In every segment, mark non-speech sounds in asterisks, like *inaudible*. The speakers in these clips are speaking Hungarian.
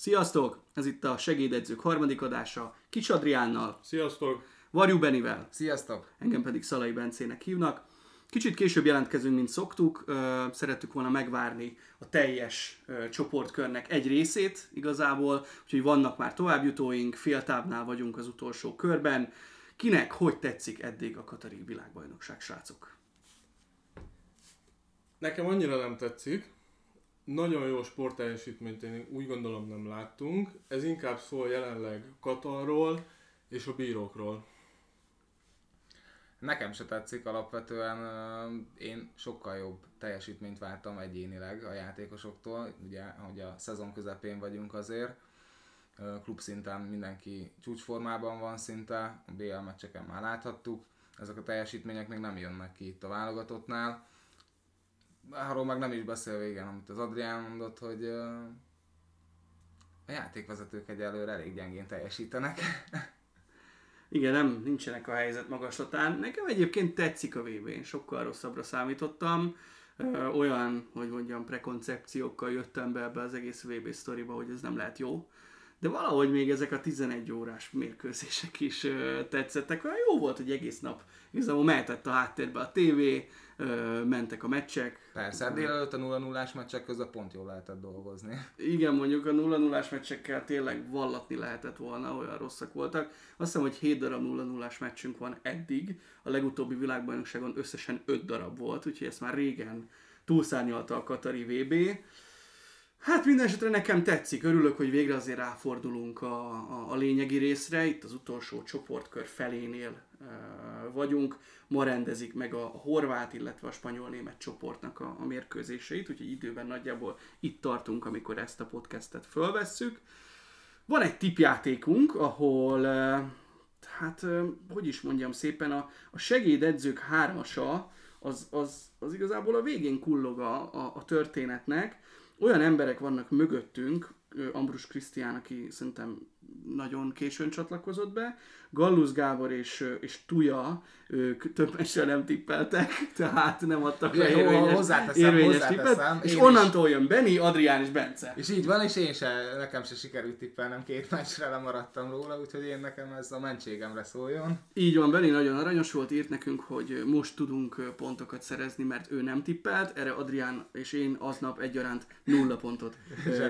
Sziasztok! Ez itt a Segédedzők harmadik adása Kics Adriánnal, Sziasztok! Varjú Benivel, Sziasztok! engem pedig Szalai Bencének hívnak. Kicsit később jelentkezünk, mint szoktuk. Szerettük volna megvárni a teljes csoportkörnek egy részét igazából, úgyhogy vannak már továbbjutóink, féltávnál vagyunk az utolsó körben. Kinek hogy tetszik eddig a Katari világbajnokság, srácok? Nekem annyira nem tetszik. Nagyon jó sportteljesítményt én úgy gondolom nem láttunk. Ez inkább szól jelenleg Katarról és a bírókról. Nekem se tetszik alapvetően, én sokkal jobb teljesítményt vártam egyénileg a játékosoktól, ugye, hogy a szezon közepén vagyunk azért, Ö, klubszinten mindenki csúcsformában van szinte, a BL meccseken már láthattuk, ezek a teljesítmények még nem jönnek ki itt a válogatottnál. Arról meg nem is beszélve, igen, amit az Adrián mondott, hogy a játékvezetők egyelőre elég gyengén teljesítenek. *laughs* Igen, nem, nincsenek a helyzet magaslatán. Nekem egyébként tetszik a VB, én sokkal rosszabbra számítottam. Olyan, hogy mondjam, prekoncepciókkal jöttem be ebbe az egész VB sztoriba, hogy ez nem lehet jó. De valahogy még ezek a 11 órás mérkőzések is tetszettek. Olyan jó volt, hogy egész nap igazából mehetett a háttérbe a tévé, mentek a meccsek. Persze, hát délelőtt a 0 0 meccsek közben pont jól lehetett dolgozni. Igen, mondjuk a 0 0 meccsekkel tényleg vallatni lehetett volna, olyan rosszak voltak. Azt hiszem, hogy 7 darab 0 0 meccsünk van eddig, a legutóbbi világbajnokságon összesen 5 darab volt, úgyhogy ezt már régen túlszárnyalta a Katari VB. Hát minden esetre nekem tetszik, örülök, hogy végre azért ráfordulunk a, a, a lényegi részre, itt az utolsó csoportkör felénél e, vagyunk, ma rendezik meg a, a horvát, illetve a spanyol-német csoportnak a, a mérkőzéseit, úgyhogy időben nagyjából itt tartunk, amikor ezt a podcastet fölvesszük. Van egy tipjátékunk, ahol, eh, hát, eh, hogy is mondjam szépen, a, a segédedzők hármasa az, az, az igazából a végén kullog a, a történetnek. Olyan emberek vannak mögöttünk, Ambrus Krisztián, aki szerintem nagyon későn csatlakozott be, Gallus Gábor és, és Tuja, ők több meccsre nem tippeltek, *laughs* tehát nem adtak le Ja, jó, érvényes, hozzáteszem, érvényes hozzáteszem. tippet, és Én is. onnantól jön Benni, Adrián és Bence. És így van, és én se, nekem se sikerült tippelnem, két meccsre lemaradtam róla, úgyhogy én nekem ez a mentségemre szóljon. Így van, Benni nagyon aranyos volt, írt nekünk, hogy most tudunk pontokat szerezni, mert ő nem tippelt, erre Adrián és én aznap egyaránt nulla pontot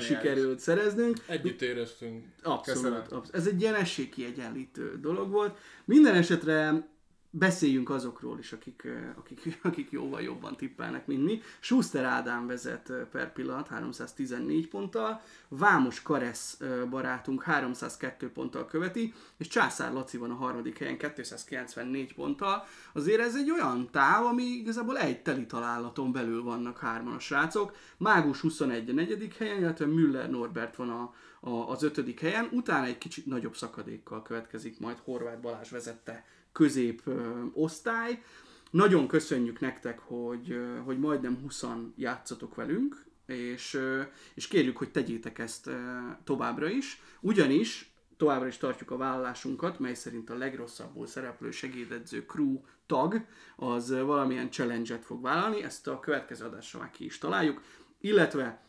sikerült szereznünk. Együtt éreztünk. Abszolút. Abszolút. Ez egy ilyen esélykiegyenlítő dolog volt. Minden esetre beszéljünk azokról is, akik, akik, *laughs* akik jóval jobban tippelnek, mint mi. Schuster Ádám vezet per pillanat 314 ponttal, Vámos Karesz barátunk 302 ponttal követi, és Császár Laci van a harmadik helyen 294 ponttal. Azért ez egy olyan táv, ami igazából egy teli találaton belül vannak hárman a srácok. Mágus 21 a negyedik helyen, illetve Müller Norbert van a, a, az ötödik helyen, utána egy kicsit nagyobb szakadékkal következik majd Horváth Balázs vezette közép ö, osztály. Nagyon köszönjük nektek, hogy, ö, hogy majdnem 20 játszatok velünk, és, ö, és kérjük, hogy tegyétek ezt ö, továbbra is, ugyanis továbbra is tartjuk a vállalásunkat, mely szerint a legrosszabbul szereplő segédedző crew tag, az valamilyen challenge-et fog vállalni, ezt a következő adásra már ki is találjuk, illetve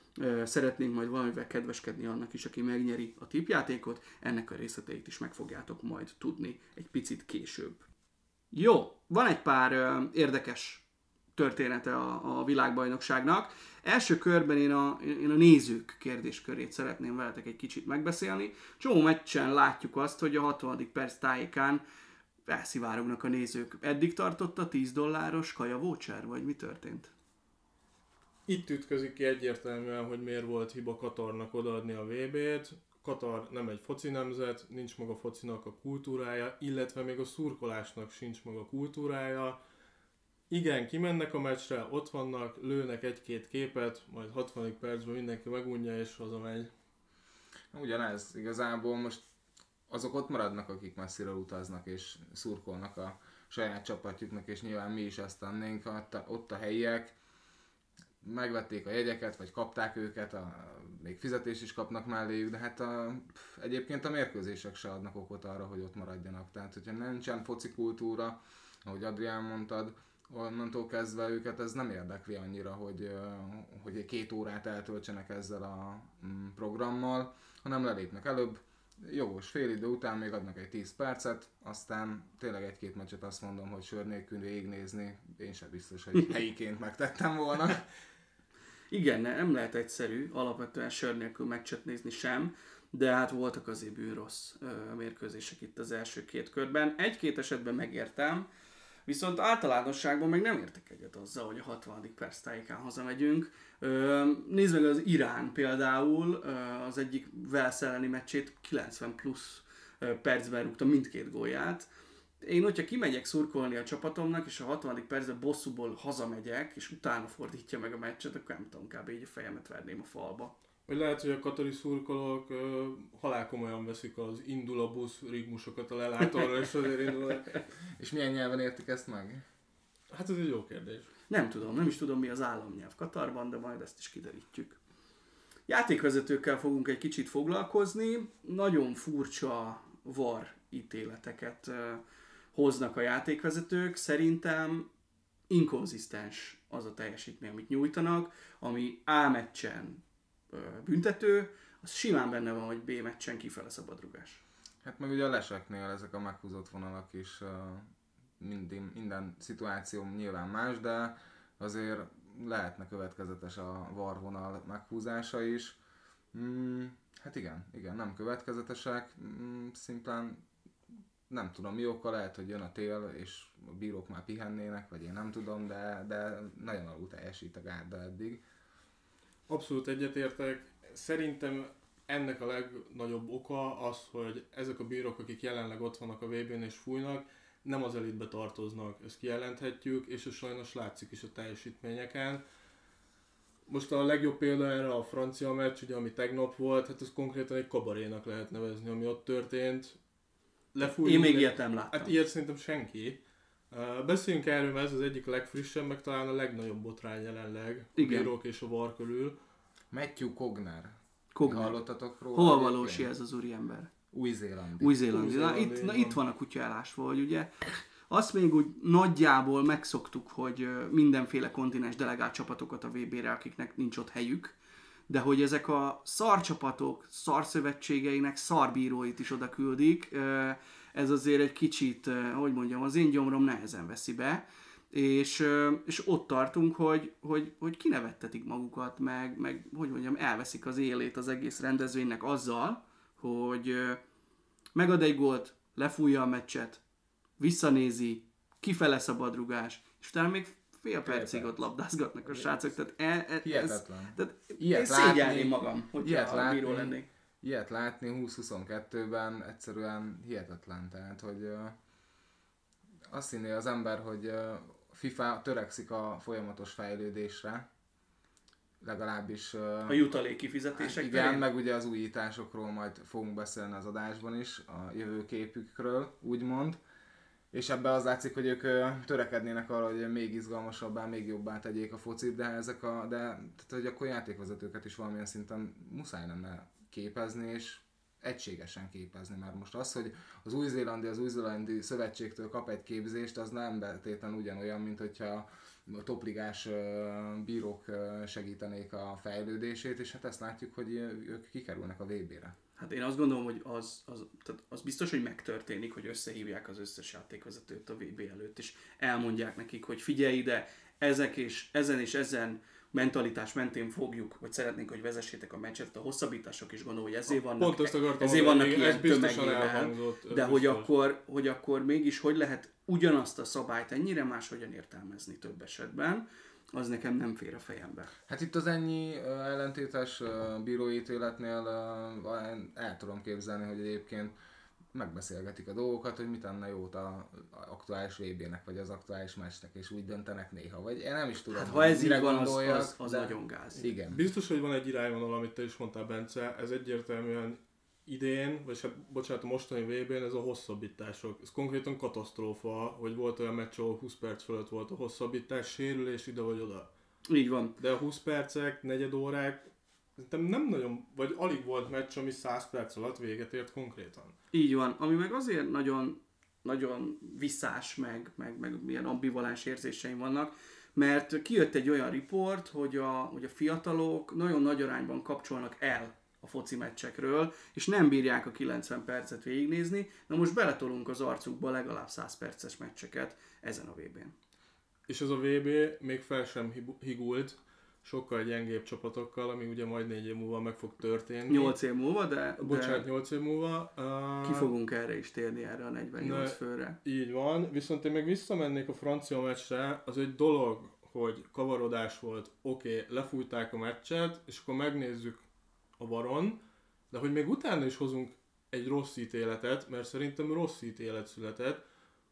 szeretnénk majd valamivel kedveskedni annak is, aki megnyeri a tipjátékot, ennek a részleteit is meg fogjátok majd tudni egy picit később. Jó, van egy pár érdekes története a, a világbajnokságnak. Első körben én a, én a nézők kérdéskörét szeretném veletek egy kicsit megbeszélni. Csomó meccsen látjuk azt, hogy a 60. perc tájékán elszivárognak a nézők. Eddig tartott a 10 dolláros kaja voucher, vagy mi történt? Itt ütközik ki egyértelműen, hogy miért volt hiba Katarnak odaadni a VB-t. Katar nem egy foci nemzet, nincs maga focinak a kultúrája, illetve még a szurkolásnak sincs maga kultúrája. Igen, kimennek a meccsre, ott vannak, lőnek egy-két képet, majd 60. percben mindenki megunja és hazamegy. Ugyanez, igazából most azok ott maradnak, akik messziről utaznak és szurkolnak a saját csapatjuknak, és nyilván mi is ezt tennénk, a, ott a helyiek, megvették a jegyeket, vagy kapták őket, a, még fizetés is kapnak melléjük, de hát a, pff, egyébként a mérkőzések se adnak okot arra, hogy ott maradjanak. Tehát, hogyha nincsen foci kultúra, ahogy Adrián mondtad, onnantól kezdve őket ez nem érdekli annyira, hogy, hogy két órát eltöltsenek ezzel a mm, programmal. hanem lelépnek előbb, jogos fél idő után még adnak egy 10 percet, aztán tényleg egy-két meccset azt mondom, hogy sör nélkül végignézni, én sem biztos, hogy *laughs* helyiként megtettem volna. Igen, nem lehet egyszerű, alapvetően sör nélkül meccset nézni sem, de hát voltak azért bűrossz mérkőzések itt az első két körben. Egy-két esetben megértem, viszont általánosságban meg nem értek egyet azzal, hogy a 60. perc tájékán hazamegyünk. Nézd meg az Irán például, az egyik Velsz elleni meccsét 90 plusz percben rúgta mindkét gólját. Én, hogyha kimegyek szurkolni a csapatomnak, és a 60. percben bosszúból hazamegyek, és utána fordítja meg a meccset, akkor nem tudom, kb. így a fejemet verném a falba. Vagy lehet, hogy a katari szurkolók uh, halálkomolyan veszik az indul a busz rigmusokat a lelátóra, és azért indul. és milyen nyelven értik ezt meg? Hát ez egy jó kérdés. Nem tudom, nem is tudom mi az államnyelv Katarban, de majd ezt is kiderítjük. Játékvezetőkkel fogunk egy kicsit foglalkozni. Nagyon furcsa var ítéleteket uh, hoznak a játékvezetők. Szerintem inkonzisztens az a teljesítmény, amit nyújtanak, ami A meccsen büntető, az simán benne van, hogy B meccsen kifele szabadrugás. Hát meg ugye a leseknél ezek a meghúzott vonalak is minden, minden szituáció nyilván más, de azért lehetne következetes a varvonal meghúzása is. Mm, hát igen, igen, nem következetesek, mm, szimplán nem tudom mi oka, lehet, hogy jön a tél, és a bírók már pihennének, vagy én nem tudom, de, de nagyon alul teljesít a gárda eddig. Abszolút egyetértek. Szerintem ennek a legnagyobb oka az, hogy ezek a bírók, akik jelenleg ott vannak a VB-n és fújnak, nem az elitbe tartoznak, ezt kijelenthetjük, és ez sajnos látszik is a teljesítményeken. Most a legjobb példa erre a francia meccs, ugye, ami tegnap volt, hát ez konkrétan egy kabarénak lehet nevezni, ami ott történt. Lefújunk, Én még ilyet nem láttam. Hát ilyet szerintem senki. Uh, beszéljünk erről, mert ez az egyik legfrissebb, meg talán a legnagyobb botrány jelenleg Igen. a bírók és a var körül. Matthew Kogner. Kogner. Hallottatok róla? Hol valósi ez az úriember? Új-Zélandi. Új-Zélandi. Na, itt, na, itt van a kutya elásva, hogy ugye azt még úgy nagyjából megszoktuk, hogy mindenféle kontinens delegált csapatokat a VB-re, akiknek nincs ott helyük, de hogy ezek a szarcsapatok, szarszövetségeinek szarbíróit is oda küldik, ez azért egy kicsit, hogy mondjam, az én gyomrom nehezen veszi be, és, és ott tartunk, hogy, hogy, hogy kinevettetik magukat, meg, meg, hogy mondjam, elveszik az élét az egész rendezvénynek azzal, hogy megad egy gólt, lefújja a meccset, visszanézi, kifele szabadrugás, és utána még fél percig ott labdázgatnak a srácok. Tehát e, e, Hihetetlen. Ez, tehát ilyet én szégyelném magam, hogy ilyet látni, bíró lennék. Ilyet látni 20-22-ben egyszerűen hihetetlen. Tehát, hogy uh, azt hinné az ember, hogy uh, FIFA törekszik a folyamatos fejlődésre, legalábbis... Uh, a jutaléki fizetések Igen, terén? meg ugye az újításokról majd fogunk beszélni az adásban is, a jövőképükről, úgymond. És ebben az látszik, hogy ők törekednének arra, hogy még izgalmasabbá, még jobbá tegyék a focit, de ezek a, de tehát, hogy akkor játékvezetőket is valamilyen szinten muszáj lenne képezni, és egységesen képezni, mert most az, hogy az új-zélandi, az új-zélandi szövetségtől kap egy képzést, az nem betétlen ugyanolyan, mint hogyha a topligás bírók segítenék a fejlődését, és hát ezt látjuk, hogy ők kikerülnek a VB-re. Hát én azt gondolom, hogy az, az, tehát az biztos, hogy megtörténik, hogy összehívják az összes játékvezetőt a VB előtt, és elmondják nekik, hogy figyelj ide, ezek és ezen és ezen mentalitás mentén fogjuk, vagy szeretnénk, hogy vezessétek a meccset, a hosszabbítások is gondolom, hogy ezért vannak, Pont ezt akartam ezért vannak ilyen ez tömegével, de hogy akkor, hogy akkor mégis hogy lehet ugyanazt a szabályt ennyire máshogyan értelmezni több esetben, az nekem nem fér a fejembe. Hát itt az ennyi ellentétes bíróítéletnél el tudom képzelni, hogy egyébként megbeszélgetik a dolgokat, hogy mit lenne jót a aktuális VB-nek, vagy az aktuális meccsnek, és úgy döntenek néha. Vagy én nem is tudom, hát, ha ez így van, az, az, az de... nagyon gáz. Igen. Biztos, hogy van egy irányvonal, amit te is mondtál, Bence, ez egyértelműen idén, vagy hát bocsánat, a mostani VB-n ez a hosszabbítások. Ez konkrétan katasztrófa, hogy volt olyan meccs, ahol 20 perc fölött volt a hosszabbítás, sérülés ide vagy oda. Így van. De a 20 percek, negyed órák, Szerintem nem nagyon, vagy alig volt meccs, ami 100 perc alatt véget ért konkrétan. Így van, ami meg azért nagyon, nagyon visszás, meg, meg, meg milyen ambivalens érzéseim vannak, mert kijött egy olyan riport, hogy a, hogy a fiatalok nagyon nagy arányban kapcsolnak el a foci meccsekről, és nem bírják a 90 percet végignézni, na most beletolunk az arcukba legalább 100 perces meccseket ezen a VB-n. És ez a VB még fel sem higult, sokkal gyengébb csapatokkal, ami ugye majd négy év múlva meg fog történni. 8 év múlva, de... Bocsánat, 8 év múlva. Uh, ki fogunk erre is térni, erre a 48 ne, főre. Így van, viszont én még visszamennék a francia meccsre, az egy dolog, hogy kavarodás volt, oké, okay, lefújták a meccset, és akkor megnézzük a varon, de hogy még utána is hozunk egy rossz ítéletet, mert szerintem rossz ítélet született,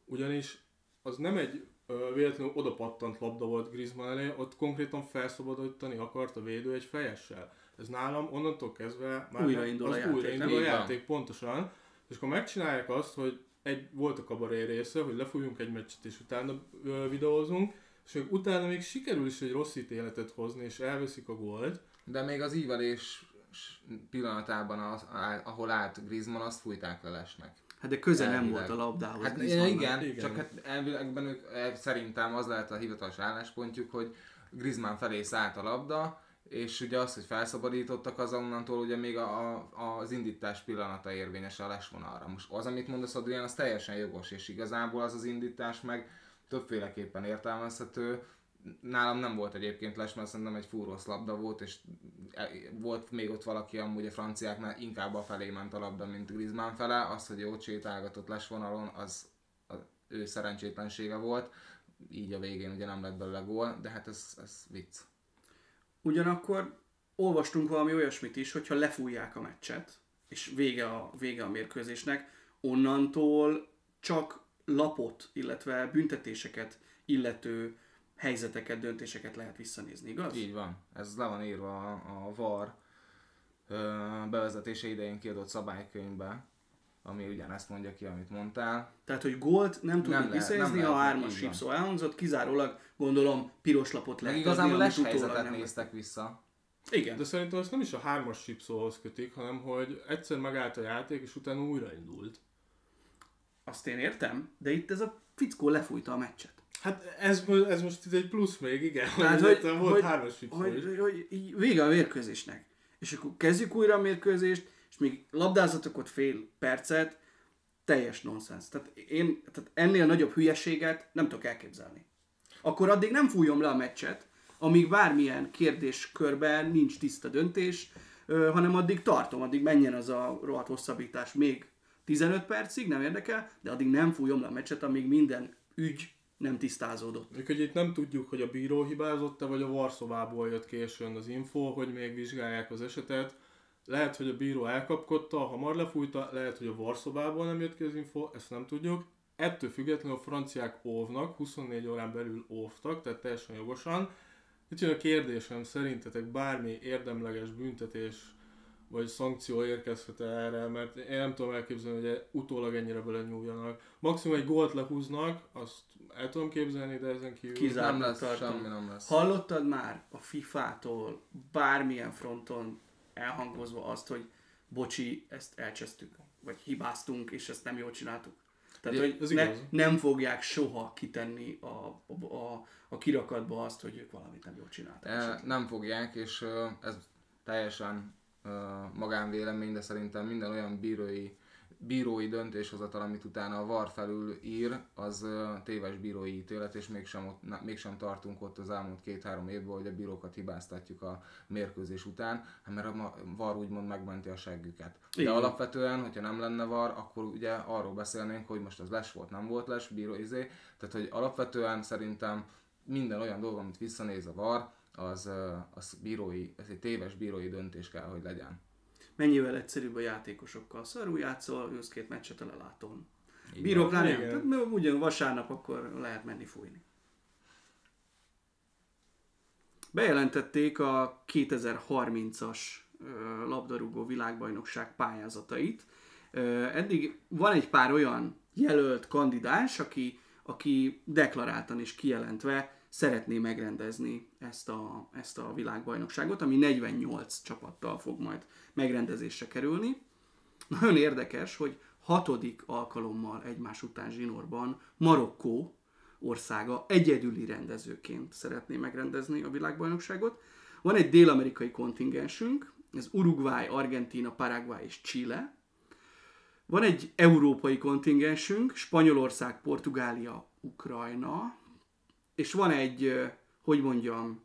ugyanis az nem egy véletlenül oda pattant labda volt Griezmann elé, ott konkrétan felszabadítani akart a védő egy fejessel. Ez nálam onnantól kezdve már újraindul a játék, újraindul a játék, pontosan. És akkor megcsinálják azt, hogy egy, volt a kabaré része, hogy lefújunk egy meccset és utána ö, videózunk, és még utána még sikerül is egy rossz ítéletet hozni, és elveszik a gólt. De még az ívelés pillanatában, az, ahol állt Griezmann, azt fújták le lesnek. Hát de köze nem volt a labdához. Hát igen, igen, igen, csak hát elvilegben ők, eh, szerintem az lehet a hivatalos álláspontjuk, hogy Griezmann felé szállt a labda, és ugye az, hogy felszabadítottak az onnantól ugye még a, a, az indítás pillanata érvényes a lesvonalra. Most az, amit mondasz Adrián, az teljesen jogos, és igazából az az indítás meg többféleképpen értelmezhető nálam nem volt egyébként les, mert szerintem egy fúrós labda volt, és e, volt még ott valaki amúgy a franciáknál inkább a felé ment a labda, mint Griezmann fele. Az, hogy jó sétálgatott lesvonalon, az az ő szerencsétlensége volt. Így a végén ugye nem lett belőle gól, de hát ez, ez vicc. Ugyanakkor olvastunk valami olyasmit is, hogyha lefújják a meccset, és vége a, vége a mérkőzésnek, onnantól csak lapot, illetve büntetéseket illető helyzeteket, döntéseket lehet visszanézni, igaz? Így van. Ez le van írva a, a VAR bevezetése idején kiadott szabálykönyvbe, ami ugyanezt mondja ki, amit mondtál. Tehát, hogy gólt nem tudunk visszanézni, ha hármas sípszó elhangzott, kizárólag gondolom piros lapot lehet Igazából les helyzetet néztek vissza. Igen. De szerintem azt nem is a hármas sípszóhoz kötik, hanem hogy egyszer megállt a játék, és utána újraindult. Azt én értem, de itt ez a fickó lefújta a meccset. Hát ez, ez most itt egy plusz még, igen. Tehát, hogy, hogy, volt hogy, hogy, hogy, hogy, vége a mérkőzésnek. És akkor kezdjük újra a mérkőzést, és még labdázatok ott fél percet, teljes nonsens. Tehát én tehát ennél nagyobb hülyeséget nem tudok elképzelni. Akkor addig nem fújom le a meccset, amíg bármilyen kérdéskörben nincs tiszta döntés, hanem addig tartom, addig menjen az a rohadt hosszabbítás még 15 percig, nem érdekel, de addig nem fújom le a meccset, amíg minden ügy nem tisztázódott. Még hogy itt nem tudjuk, hogy a bíró hibázott-e, vagy a Varszobából jött későn az info, hogy még vizsgálják az esetet. Lehet, hogy a bíró elkapkodta, hamar lefújta, lehet, hogy a Varszobából nem jött ki az info, ezt nem tudjuk. Ettől függetlenül a franciák óvnak, 24 órán belül óvtak, tehát teljesen jogosan. Itt jön a kérdésem, szerintetek bármi érdemleges büntetés vagy szankció érkezhet erre, mert én nem tudom elképzelni, hogy utólag ennyire bele nyúljanak. Maximum egy gólt lehúznak, azt el tudom képzelni, de ezen kívül... Kizárt nem lesz, tartom. semmi nem lesz. Hallottad már a FIFA-tól bármilyen fronton elhangozva azt, hogy bocsi, ezt elcsesztük, vagy hibáztunk, és ezt nem jól csináltuk? Tehát, hogy ez ne, nem fogják soha kitenni a, a, a, a kirakatba azt, hogy ők valamit nem jól csináltak. E, nem fogják, és ez teljesen magánvélemény, de szerintem minden olyan bírói, bírói döntéshozatal, amit utána a VAR felül ír, az téves bírói ítélet, és mégsem, ott, mégsem tartunk ott az elmúlt két-három évben, hogy a bírókat hibáztatjuk a mérkőzés után, hát mert a VAR úgymond megmenti a seggüket. De Igen. alapvetően, hogyha nem lenne VAR, akkor ugye arról beszélnénk, hogy most az les volt, nem volt les, bíró izé. Tehát, hogy alapvetően szerintem minden olyan dolog, amit visszanéz a VAR, az, az bírói, ez egy téves bírói döntés kell, hogy legyen. Mennyivel egyszerűbb a játékosokkal. Szarul játszol, ülsz két meccset a lelátón. Bírók nem, ugyan vasárnap akkor lehet menni fújni. Bejelentették a 2030-as labdarúgó világbajnokság pályázatait. Eddig van egy pár olyan jelölt kandidás, aki, aki deklaráltan is kijelentve szeretné megrendezni ezt a, ezt a világbajnokságot, ami 48 csapattal fog majd megrendezésre kerülni. Nagyon érdekes, hogy hatodik alkalommal egymás után zsinórban Marokkó országa egyedüli rendezőként szeretné megrendezni a világbajnokságot. Van egy dél-amerikai kontingensünk, ez Uruguay, Argentina, Paraguay és Chile. Van egy európai kontingensünk, Spanyolország, Portugália, Ukrajna, és van egy, hogy mondjam,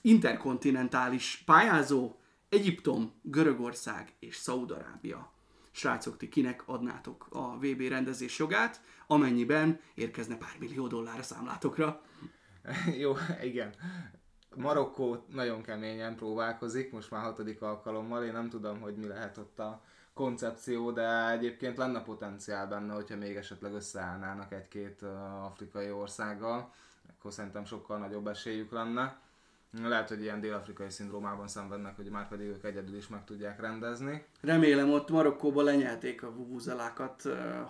interkontinentális pályázó, Egyiptom, Görögország és Szaudarábia. Srácok, ti kinek adnátok a VB rendezés jogát, amennyiben érkezne pár millió dollár a számlátokra? *laughs* Jó, igen. Marokkó nagyon keményen próbálkozik, most már hatodik alkalommal, én nem tudom, hogy mi lehet ott a koncepció, de egyébként lenne potenciál benne, hogyha még esetleg összeállnának egy-két afrikai országgal, akkor szerintem sokkal nagyobb esélyük lenne. Lehet, hogy ilyen dél-afrikai szindrómában szenvednek, hogy már pedig ők egyedül is meg tudják rendezni. Remélem ott Marokkóban lenyelték a vuvuzelákat,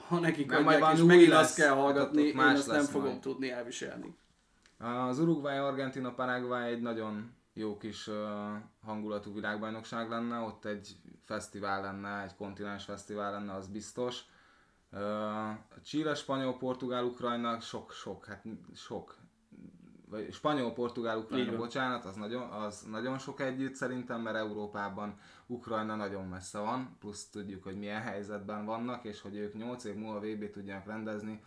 ha nekik Nem, adják, és megint lesz. azt kell hallgatni, Hát én más azt nem fogom majd. tudni elviselni. Az Uruguay, Argentina, Paraguay egy nagyon jó kis uh, hangulatú világbajnokság lenne, ott egy fesztivál lenne, egy kontinens fesztivál lenne, az biztos. Uh, Chile, Spanyol, Portugál, Ukrajna, sok-sok, hát sok. Vagy Spanyol, Portugál, Ukrajna, bocsánat, az nagyon, az nagyon sok együtt szerintem, mert Európában Ukrajna nagyon messze van, plusz tudjuk, hogy milyen helyzetben vannak, és hogy ők 8 év múlva VB tudjanak rendezni,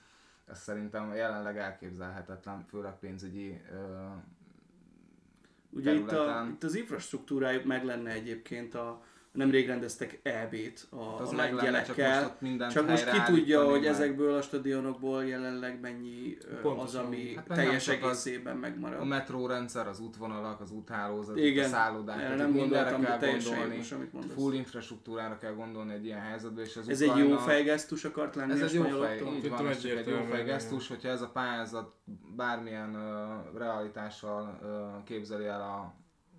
ez szerintem jelenleg elképzelhetetlen, főleg pénzügyi ö, Ugye itt, a, itt az infrastruktúrájuk meg lenne egyébként a nemrég rendeztek EB-t a, Az a lenne, csak most lengyelekkel. Csak most ki tudja, hogy meg- ezekből a stadionokból jelenleg mennyi ö, az, Pontosan. ami Hát teljes az- egészében megmarad. A metrórendszer, az útvonalak, az úthálózat, Igen, a szállodák, erre nem gondoltam, de kell teljesen gondolni. jogos, amit mondasz. Full infrastruktúrára kell gondolni egy ilyen helyzetben, és az Ez egy jó fejgesztus akart lenni Ez a egy jó fej, spanyoloktól? így van, Szerintem ez csak egy jó fejgesztus, hogyha ez a pályázat bármilyen realitással képzeli el a,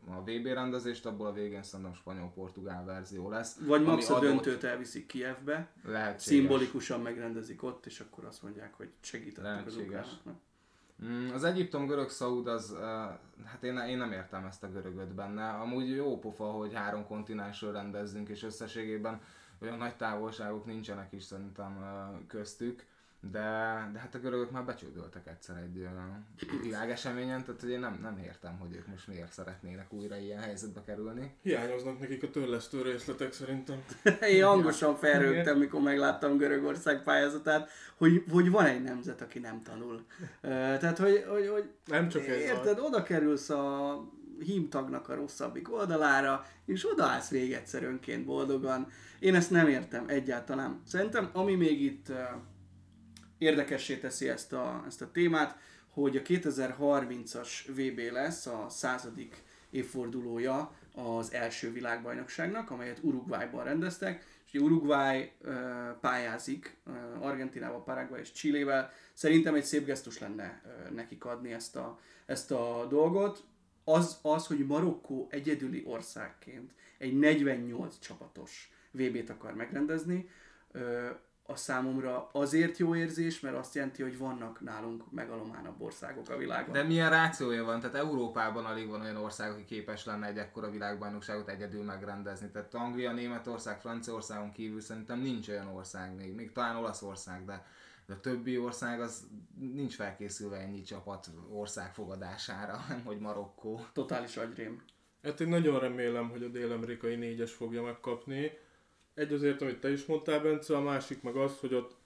a VB rendezést, abból a végén szerintem spanyol-portugál verzió lesz. Vagy max a döntőt elviszik Kievbe, Lehetséges. szimbolikusan megrendezik ott, és akkor azt mondják, hogy segítettük az Lehetséges. ukránoknak. Mm, Az Egyiptom görög szaud az, hát én, én nem értem ezt a görögöt benne. Amúgy jó pofa, hogy három kontinensről rendezzünk, és összességében olyan nagy távolságok nincsenek is szerintem köztük. De, de hát a görögök már becsődöltek egyszer egy uh, világeseményen, tehát hogy én nem, nem értem, hogy ők most miért szeretnének újra ilyen helyzetbe kerülni. Hiányoznak nekik a törlesztő részletek szerintem. *laughs* Én hangosan felrögtem, mikor megláttam Görögország pályázatát, hogy, hogy van egy nemzet, aki nem tanul. Tehát, hogy, hogy, hogy Nem csak ez érted, oda kerülsz a hímtagnak a rosszabbik oldalára, és odaállsz végedszer önként boldogan. Én ezt nem értem egyáltalán. Szerintem, ami még itt érdekessé teszi ezt a, ezt a témát, hogy a 2030-as VB lesz a századik évfordulója az első világbajnokságnak, amelyet Uruguayban rendeztek, és Uruguay ö, pályázik ö, Argentinával, Paraguay és Chilével. Szerintem egy szép gesztus lenne ö, nekik adni ezt a, ezt a dolgot. Az, az, hogy Marokkó egyedüli országként egy 48 csapatos VB-t akar megrendezni, a számomra azért jó érzés, mert azt jelenti, hogy vannak nálunk megalománabb országok a világon. De milyen rációja van? Tehát Európában alig van olyan ország, aki képes lenne egy ekkora világbajnokságot egyedül megrendezni. Tehát Anglia, Németország, Franciaországon kívül szerintem nincs olyan ország még, még talán Olaszország, de de a többi ország az nincs felkészülve ennyi csapat ország fogadására, *laughs* nem hogy Marokkó. Totális agyrém. Hát én nagyon remélem, hogy a dél-amerikai négyes fogja megkapni. Egy azért, amit te is mondtál, Bence, a másik meg az, hogy ott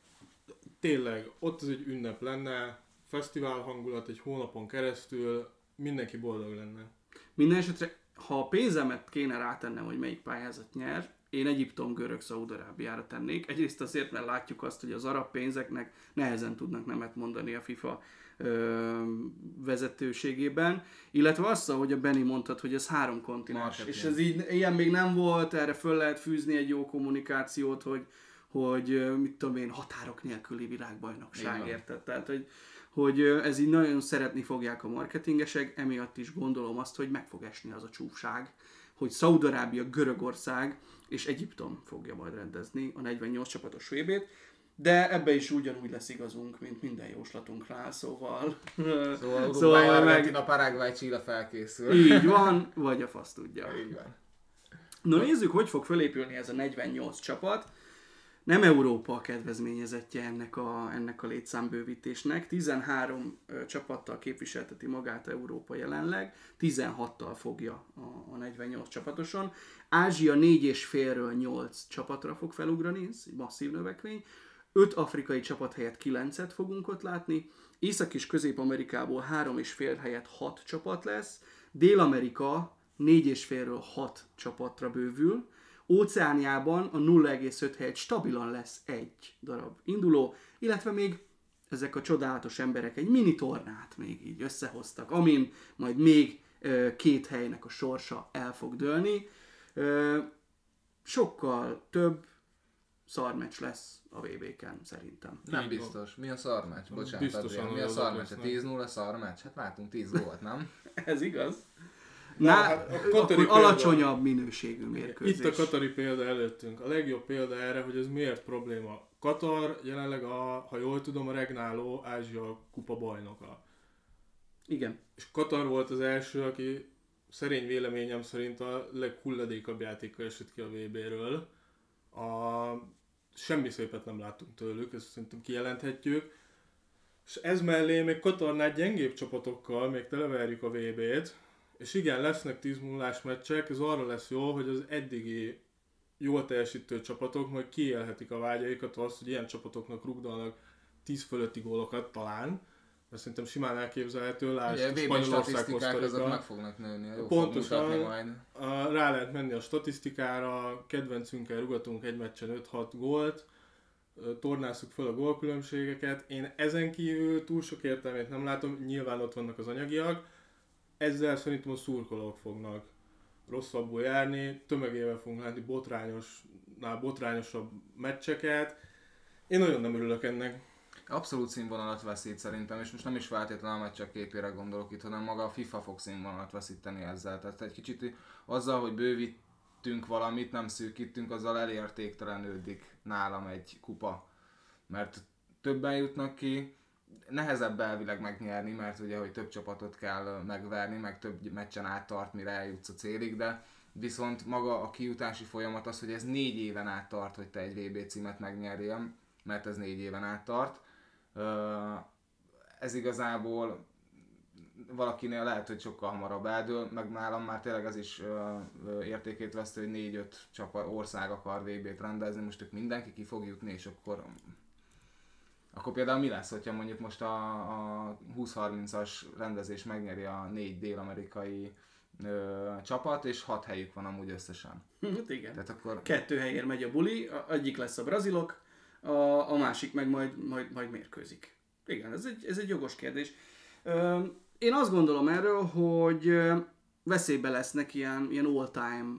tényleg, ott az egy ünnep lenne, fesztivál hangulat egy hónapon keresztül, mindenki boldog lenne. Minden esetre, ha a pénzemet kéne rátennem, hogy melyik pályázat nyer, én Egyiptom, Görög, Szaúd-Arábiára tennék. Egyrészt azért, mert látjuk azt, hogy az arab pénzeknek nehezen tudnak nemet mondani a FIFA vezetőségében, illetve azt, hogy a Benny mondtad, hogy ez három kontinens, Marketing. és ez így, ilyen még nem volt, erre föl lehet fűzni egy jó kommunikációt, hogy, hogy mit tudom én, határok nélküli világbajnokság, érted? Tehát, hogy, hogy ez így nagyon szeretni fogják a marketingesek, emiatt is gondolom azt, hogy meg fog esni az a csúfság, hogy Szaudarábia, Görögország és Egyiptom fogja majd rendezni a 48 csapatos VB-t, de ebbe is ugyanúgy lesz igazunk, mint minden jóslatunknál, szóval... *laughs* Szóval szóval szóval meg Argentina, Paraguay, Chile felkészül. így van, *laughs* vagy a fasz tudja. Így van. Na nézzük, hogy fog felépülni ez a 48 csapat. nem Európa a kedvezményezettje ennek a, ennek a létszámbővítésnek. 13 ö, csapattal képviselteti magát Európa jelenleg, 16-tal fogja a, a 48 csapatoson. Ázsia 4,5-ről 8 csapatra fog felugrani, ez egy masszív növekmény. 5 afrikai csapat helyett 9-et fogunk ott látni. Észak- és Közép-Amerikából 3,5 helyett 6 csapat lesz. Dél-Amerika 4,5-ről 6 csapatra bővül. Óceániában a 0,5 helyett stabilan lesz egy darab induló, illetve még ezek a csodálatos emberek egy mini tornát még így összehoztak, amin majd még két helynek a sorsa el fog dőlni. Sokkal több szarmeccs lesz a VB-ken szerintem. Nem Így biztos. Mi a szarmeccs? Bocsánat, Biztosan Adrián. Mi a azok szarmeccs? A lesznek. 10-0 szarmeccs? Hát látunk 10 gólt, nem? *laughs* Ez igaz? Na, Na, hát a akkor Katari példa- alacsonyabb minőségű mérkőzés. Itt a Katari példa előttünk. A legjobb példa erre, hogy ez miért probléma. Katar jelenleg, a, ha jól tudom, a regnáló Ázsia kupa bajnoka. Igen. És Katar volt az első, aki szerény véleményem szerint a leghulladékabb játékkal esett ki a VB-ről. A, semmi szépet nem láttunk tőlük, ezt szerintem kijelenthetjük. És ez mellé még Katarnál gyengébb csapatokkal még televerjük a VB-t, és igen, lesznek 10 0 meccsek, ez arra lesz jó, hogy az eddigi jól teljesítő csapatok majd kiélhetik a vágyaikat, azt, hogy ilyen csapatoknak rugdalnak 10 fölötti gólokat talán, mert szerintem simán elképzelhető, lásd, Ugye, Spanyolország, azok meg fognak nőni. Jó, Pontosan. Fog majd. A, rá lehet menni a statisztikára, kedvencünkkel rugatunk egy meccsen 5-6 gólt, tornázzuk fel a gólkülönbségeket. Én ezen kívül túl sok értelmét nem látom, nyilván ott vannak az anyagiak, ezzel szerintem a szurkolók fognak rosszabbul járni, tömegével fogunk látni botrányosnál botrányosabb meccseket. Én nagyon nem örülök ennek. Abszolút színvonalat veszít szerintem, és most nem is feltétlenül a meccsek képére gondolok itt, hanem maga a FIFA fog színvonalat veszíteni ezzel. Tehát egy kicsit azzal, hogy bővítünk valamit, nem szűkítünk, azzal elértéktelenődik nálam egy kupa. Mert többen jutnak ki, nehezebb elvileg megnyerni, mert ugye, hogy több csapatot kell megverni, meg több meccsen áttart, mire eljutsz a célig, de viszont maga a kijutási folyamat az, hogy ez négy éven át tart, hogy te egy VB címet megnyerjél, mert ez négy éven át tart. Ez igazából valakinél lehet, hogy sokkal hamarabb eldől, meg nálam már tényleg ez is értékét vesztő, hogy négy-öt csapa, ország akar VB-t rendezni, most ők mindenki ki fog jutni, és akkor akkor például mi lesz, hogyha mondjuk most a, a 20-30-as rendezés megnyeri a négy dél-amerikai ö, csapat, és hat helyük van amúgy összesen. Hát igen. Tehát akkor Kettő helyért megy a buli, egyik lesz a brazilok, a, a másik meg majd, majd, majd mérkőzik. Igen, ez egy, ez egy jogos kérdés. Én azt gondolom erről, hogy veszélybe lesznek ilyen, ilyen all-time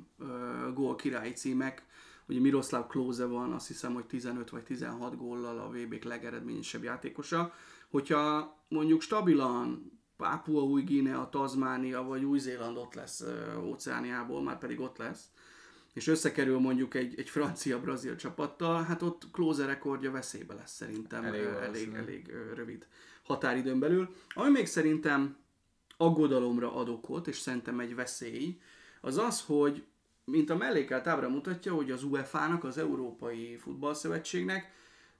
gól királyi címek. Ugye Miroslav Klose van, azt hiszem, hogy 15 vagy 16 góllal a VB-k legeredményesebb játékosa. Hogyha mondjuk stabilan Pápua új Guinea, Tazmánia vagy Új-Zéland ott lesz óceániából, már pedig ott lesz, és összekerül mondjuk egy, egy francia-brazil csapattal, hát ott Klose rekordja veszélybe lesz szerintem Elég elég, elég, elég rövid határidőn belül. Ami még szerintem aggodalomra ad okot, és szerintem egy veszély, az az, hogy mint a mellékelt ábra mutatja, hogy az UEFA-nak, az Európai Futballszövetségnek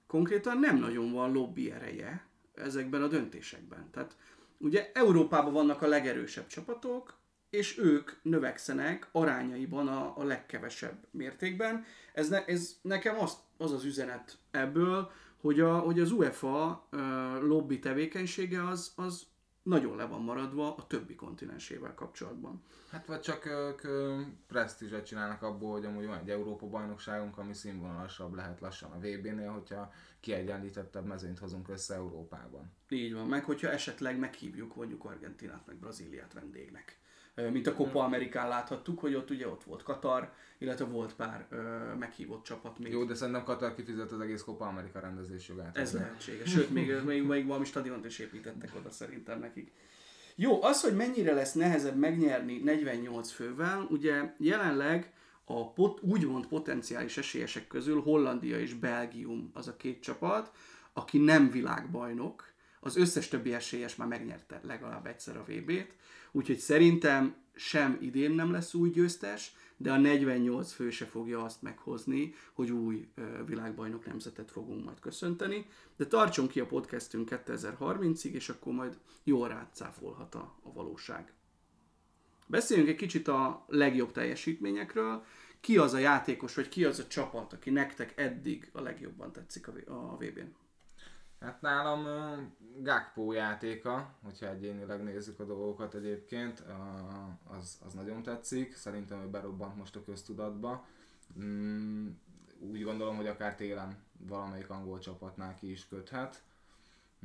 konkrétan nem nagyon van lobby ereje ezekben a döntésekben. Tehát ugye Európában vannak a legerősebb csapatok, és ők növekszenek arányaiban a, a legkevesebb mértékben. Ez, ne, ez nekem az, az az üzenet ebből, hogy, a, hogy az UEFA uh, lobby tevékenysége az, az nagyon le van maradva a többi kontinensével kapcsolatban. Hát vagy csak ők ö, presztízset csinálnak abból, hogy amúgy van egy Európa bajnokságunk, ami színvonalasabb lehet lassan a VB-nél, hogyha kiegyenlítettebb mezőnyt hozunk össze Európában. Így van, meg hogyha esetleg meghívjuk mondjuk Argentinát, meg Brazíliát vendégnek. Mint a Copa Amerikán láthattuk, hogy ott ugye ott volt Katar, illetve volt pár ö, meghívott csapat még. Jó, de szerintem Katar kifizet az egész Copa America rendezés jogát. Ez lehetséges. Sőt, még, még, még valami stadiont is építettek oda szerintem nekik. Jó, az, hogy mennyire lesz nehezebb megnyerni 48 fővel, ugye jelenleg a pot, úgymond potenciális esélyesek közül Hollandia és Belgium az a két csapat, aki nem világbajnok, az összes többi esélyes már megnyerte legalább egyszer a VB-t, úgyhogy szerintem sem idén nem lesz új győztes, de a 48 fő se fogja azt meghozni, hogy új világbajnok nemzetet fogunk majd köszönteni. De tartson ki a podcastünk 2030-ig, és akkor majd jól rátszáfolhat a, a valóság. Beszéljünk egy kicsit a legjobb teljesítményekről. Ki az a játékos, vagy ki az a csapat, aki nektek eddig a legjobban tetszik a, a VB-n? Hát nálam Gakpo játéka, hogyha egyénileg nézzük a dolgokat egyébként, az, az nagyon tetszik. Szerintem ő berobbant most a köztudatba. Mm, úgy gondolom, hogy akár télen valamelyik angol csapatnál ki is köthet.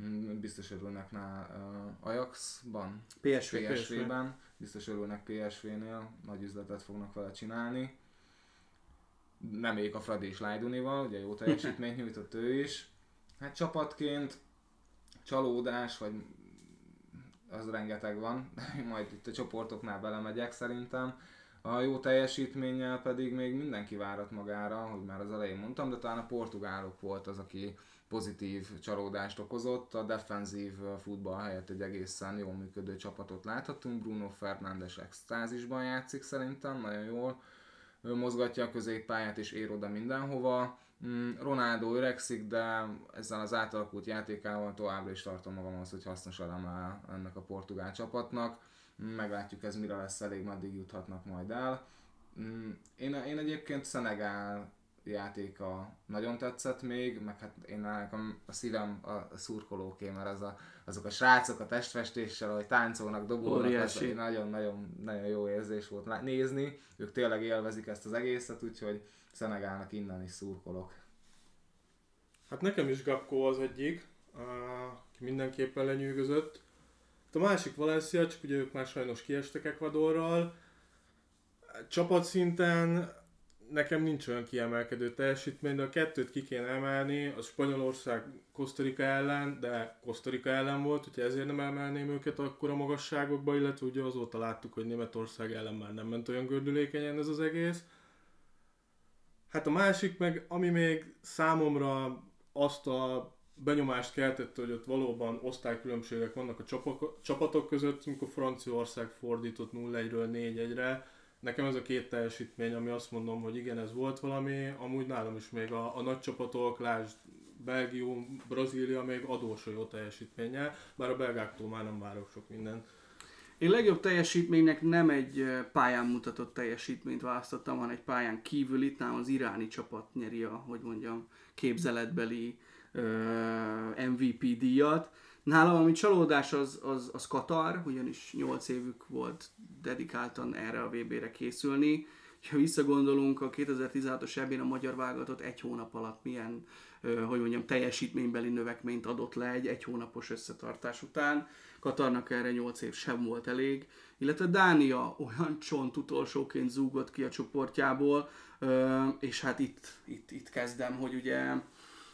Mm, biztos örülnek ná Ajaxban, PSV, PSV-ben, biztos örülnek PSV-nél, nagy üzletet fognak vele csinálni. Nem a Fradi és Lajdunival, ugye jó teljesítményt nyújtott ő is Hát csapatként csalódás, vagy az rengeteg van, majd itt a csoportoknál belemegyek szerintem. A jó teljesítménnyel pedig még mindenki várat magára, hogy már az elején mondtam, de talán a portugálok volt az, aki pozitív csalódást okozott. A defenzív futball helyett egy egészen jól működő csapatot láthatunk. Bruno Fernandes extázisban játszik szerintem, nagyon jól mozgatja a középpályát és ér oda mindenhova. Mm, Ronaldo öregszik, de ezzel az átalakult játékával továbbra is tartom magam az, hogy hasznos eleme ennek a portugál csapatnak. Mm, meglátjuk ez mire lesz elég, meddig juthatnak majd el. Mm, én, én egyébként Szenegál játéka nagyon tetszett még, meg hát én nekem a szívem a szurkolóké, mert az a, azok a srácok a testfestéssel, hogy táncolnak, dobólnak, az nagyon-nagyon nagyon jó érzés volt nézni. Ők tényleg élvezik ezt az egészet, úgyhogy Szenegálnak innen is szurkolok. Hát nekem is Gakko az egyik, aki mindenképpen lenyűgözött. Hát a másik Valencia, csak ugye ők már sajnos kiestek Ecuadorral. Csapatszinten nekem nincs olyan kiemelkedő teljesítmény, de a kettőt ki kéne emelni, az Spanyolország Kosztorika ellen, de Kosztorika ellen volt, úgyhogy ezért nem emelném őket akkor a magasságokba, illetve ugye azóta láttuk, hogy Németország ellen már nem ment olyan gördülékenyen ez az egész. Hát a másik meg, ami még számomra azt a benyomást keltette, hogy ott valóban osztálykülönbségek vannak a csapatok között, amikor Franciaország fordított 0-1-ről 4-1-re. Nekem ez a két teljesítmény, ami azt mondom, hogy igen, ez volt valami, amúgy nálam is még a, a nagy csapatok, lásd Belgium, Brazília még adós a jó teljesítménnyel, bár a belgáktól már nem várok sok mindent. Én legjobb teljesítménynek nem egy pályán mutatott teljesítményt választottam, hanem egy pályán kívül itt nálam az iráni csapat nyeri a, hogy mondjam, képzeletbeli MVP díjat. Nálam, ami csalódás, az, az, az Katar, ugyanis 8 évük volt dedikáltan erre a VB-re készülni. Ha visszagondolunk, a 2016-os ebben a magyar válogatott egy hónap alatt milyen, hogy mondjam, teljesítménybeli növekményt adott le egy egy hónapos összetartás után Katarnak erre 8 év sem volt elég, illetve Dánia olyan csont utolsóként zúgott ki a csoportjából, és hát itt, itt, itt kezdem, hogy ugye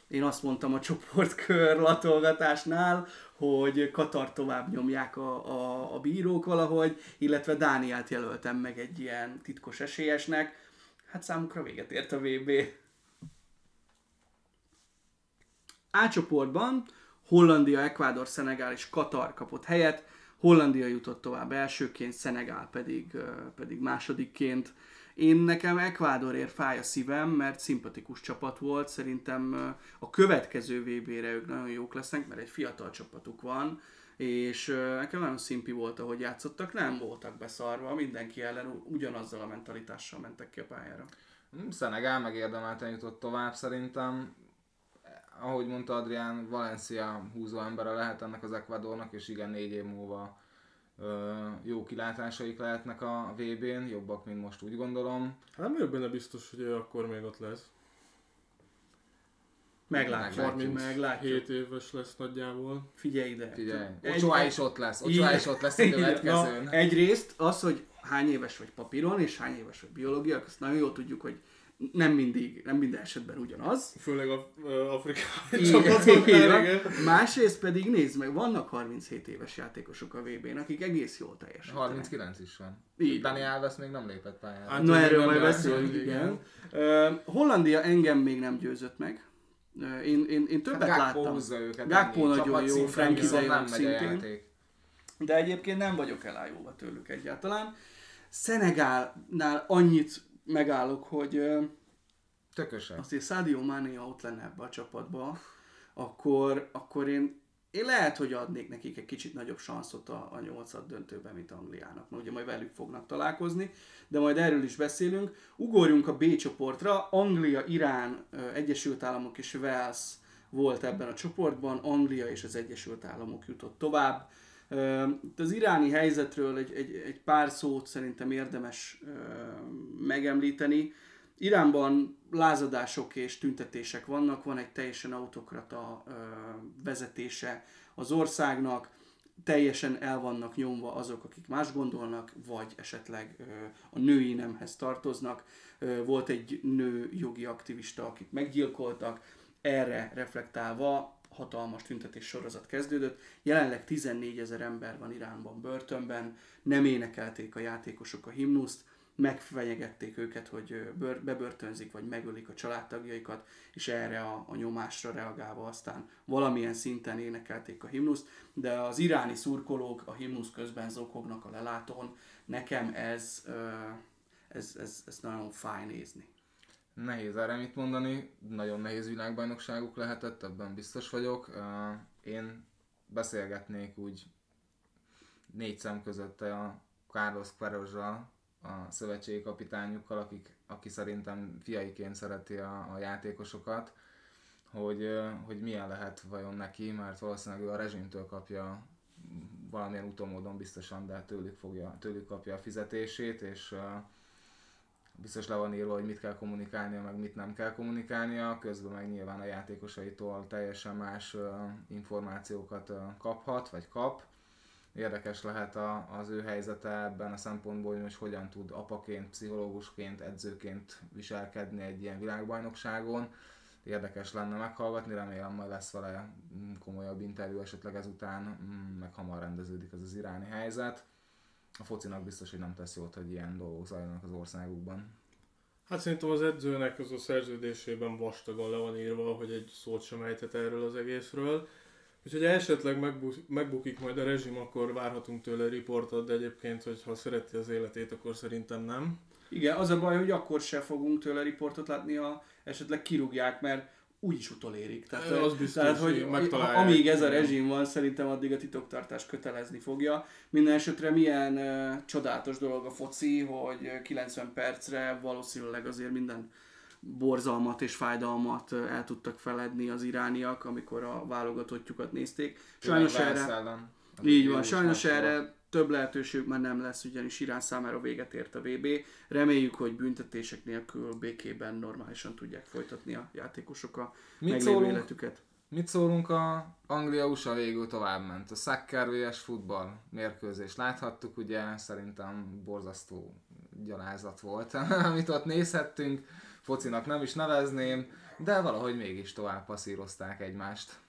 én azt mondtam a csoportkör latolgatásnál, hogy Katar tovább nyomják a, a, a bírók valahogy, illetve Dániát jelöltem meg egy ilyen titkos esélyesnek. Hát számukra véget ért a VB. A csoportban Hollandia, Ekvádor, Szenegál és Katar kapott helyet. Hollandia jutott tovább elsőként, Szenegál pedig, pedig másodikként. Én nekem Ekvádorért fáj a szívem, mert szimpatikus csapat volt. Szerintem a következő VB-re ők nagyon jók lesznek, mert egy fiatal csapatuk van, és nekem nagyon szimpi volt, ahogy játszottak, nem voltak beszarva, mindenki ellen ugyanazzal a mentalitással mentek ki a pályára. Szenegál megérdemelten jutott tovább szerintem ahogy mondta Adrián, Valencia húzó embere lehet ennek az Ecuadornak, és igen, négy év múlva ö, jó kilátásaik lehetnek a VB-n, jobbak, mint most úgy gondolom. Hát nem vagyok benne biztos, hogy ő akkor még ott lesz. Meglátjuk. 37 éves lesz nagyjából. Figyelj ide. Figyelj. Ochoa is ott lesz. Ochoa is ott lesz a következőn. Na, egyrészt az, hogy hány éves vagy papíron, és hány éves vagy biológia, azt nagyon jól tudjuk, hogy nem mindig, nem minden esetben ugyanaz. Főleg a afrikai Másrészt pedig nézd meg, vannak 37 éves játékosok a VB-n, akik egész jól teljesítenek. 39 is van. Így. Dani Alves még nem lépett pályára. Hát, Na erről majd beszélünk, igen. igen. Uh, Hollandia engem még nem győzött meg. Uh, én, én, én többet hát láttam. Húzza őket, Gakpo nagyon jó, Frankie de Jong szintén. De egyébként nem vagyok elájulva tőlük egyáltalán. Szenegálnál annyit megállok, hogy ö, Tökösek. azt, hogy Sadio Mane ott lenne ebbe a csapatba, akkor, akkor én, én lehet, hogy adnék nekik egy kicsit nagyobb sanszot a, a nyolcad döntőben, mint Angliának, mert ugye majd velük fognak találkozni, de majd erről is beszélünk. Ugorjunk a B csoportra, Anglia, Irán, Egyesült Államok és Wales volt ebben a csoportban, Anglia és az Egyesült Államok jutott tovább. Az iráni helyzetről egy, egy, egy pár szót szerintem érdemes megemlíteni. Iránban lázadások és tüntetések vannak, van egy teljesen autokrata vezetése az országnak, teljesen el vannak nyomva azok, akik más gondolnak, vagy esetleg a női nemhez tartoznak. Volt egy nő jogi aktivista, akit meggyilkoltak, erre reflektálva hatalmas tüntetés sorozat kezdődött. Jelenleg 14 ezer ember van Iránban börtönben, nem énekelték a játékosok a himnuszt, megfenyegették őket, hogy bör, bebörtönzik, vagy megölik a családtagjaikat, és erre a, a nyomásra reagálva aztán valamilyen szinten énekelték a himnuszt, de az iráni szurkolók a himnusz közben zokognak a lelátón. Nekem ez, ez, ez, ez nagyon fáj nézni. Nehéz erre mit mondani, nagyon nehéz világbajnokságuk lehetett, ebben biztos vagyok. Én beszélgetnék úgy négy szem között a Carlos Queiroz-ral, a szövetségi kapitányukkal, akik, aki szerintem fiaiként szereti a, a játékosokat, hogy, hogy milyen lehet vajon neki, mert valószínűleg ő a rezsimtől kapja valamilyen utómódon biztosan, de tőlük, fogja, tőlük kapja a fizetését, és biztos le van írva, hogy mit kell kommunikálnia, meg mit nem kell kommunikálnia, közben meg nyilván a játékosaitól teljesen más információkat kaphat, vagy kap. Érdekes lehet a, az ő helyzete ebben a szempontból, hogy most hogyan tud apaként, pszichológusként, edzőként viselkedni egy ilyen világbajnokságon. Érdekes lenne meghallgatni, remélem majd lesz vele mm, komolyabb interjú esetleg ezután, mm, meg hamar rendeződik ez az iráni helyzet. A focinak biztos, hogy nem tesz jót, hogy ilyen dolgok zajlanak az országukban. Hát szerintem az edzőnek az a szerződésében vastagon le van írva, hogy egy szót sem ejthet erről az egészről. Úgyhogy ha esetleg megbu- megbukik majd a rezsim, akkor várhatunk tőle riportot, de egyébként, hogyha szereti az életét, akkor szerintem nem. Igen, az a baj, hogy akkor se fogunk tőle riportot látni, ha esetleg kirúgják, mert úgyis utolérik. Tehát, Az biztos, tehát hogy amíg ez a rezsim van, szerintem addig a titoktartás kötelezni fogja. Minden esetre milyen uh, csodálatos dolog a foci, hogy ö, 90 percre valószínűleg azért minden borzalmat és fájdalmat el tudtak feledni az irániak, amikor a válogatottjukat nézték. Sajnos erre... Így van, sajnos erre több lehetőség már nem lesz, ugyanis Irán számára véget ért a VB. Reméljük, hogy büntetések nélkül békében normálisan tudják folytatni a játékosok a Mit meglévő szólunk? életüket. Mit szólunk a Anglia-USA végül továbbment? A soccer vs futball mérkőzés láthattuk, ugye szerintem borzasztó gyalázat volt, *laughs* amit ott nézhettünk. Focinak nem is nevezném, de valahogy mégis tovább passzírozták egymást.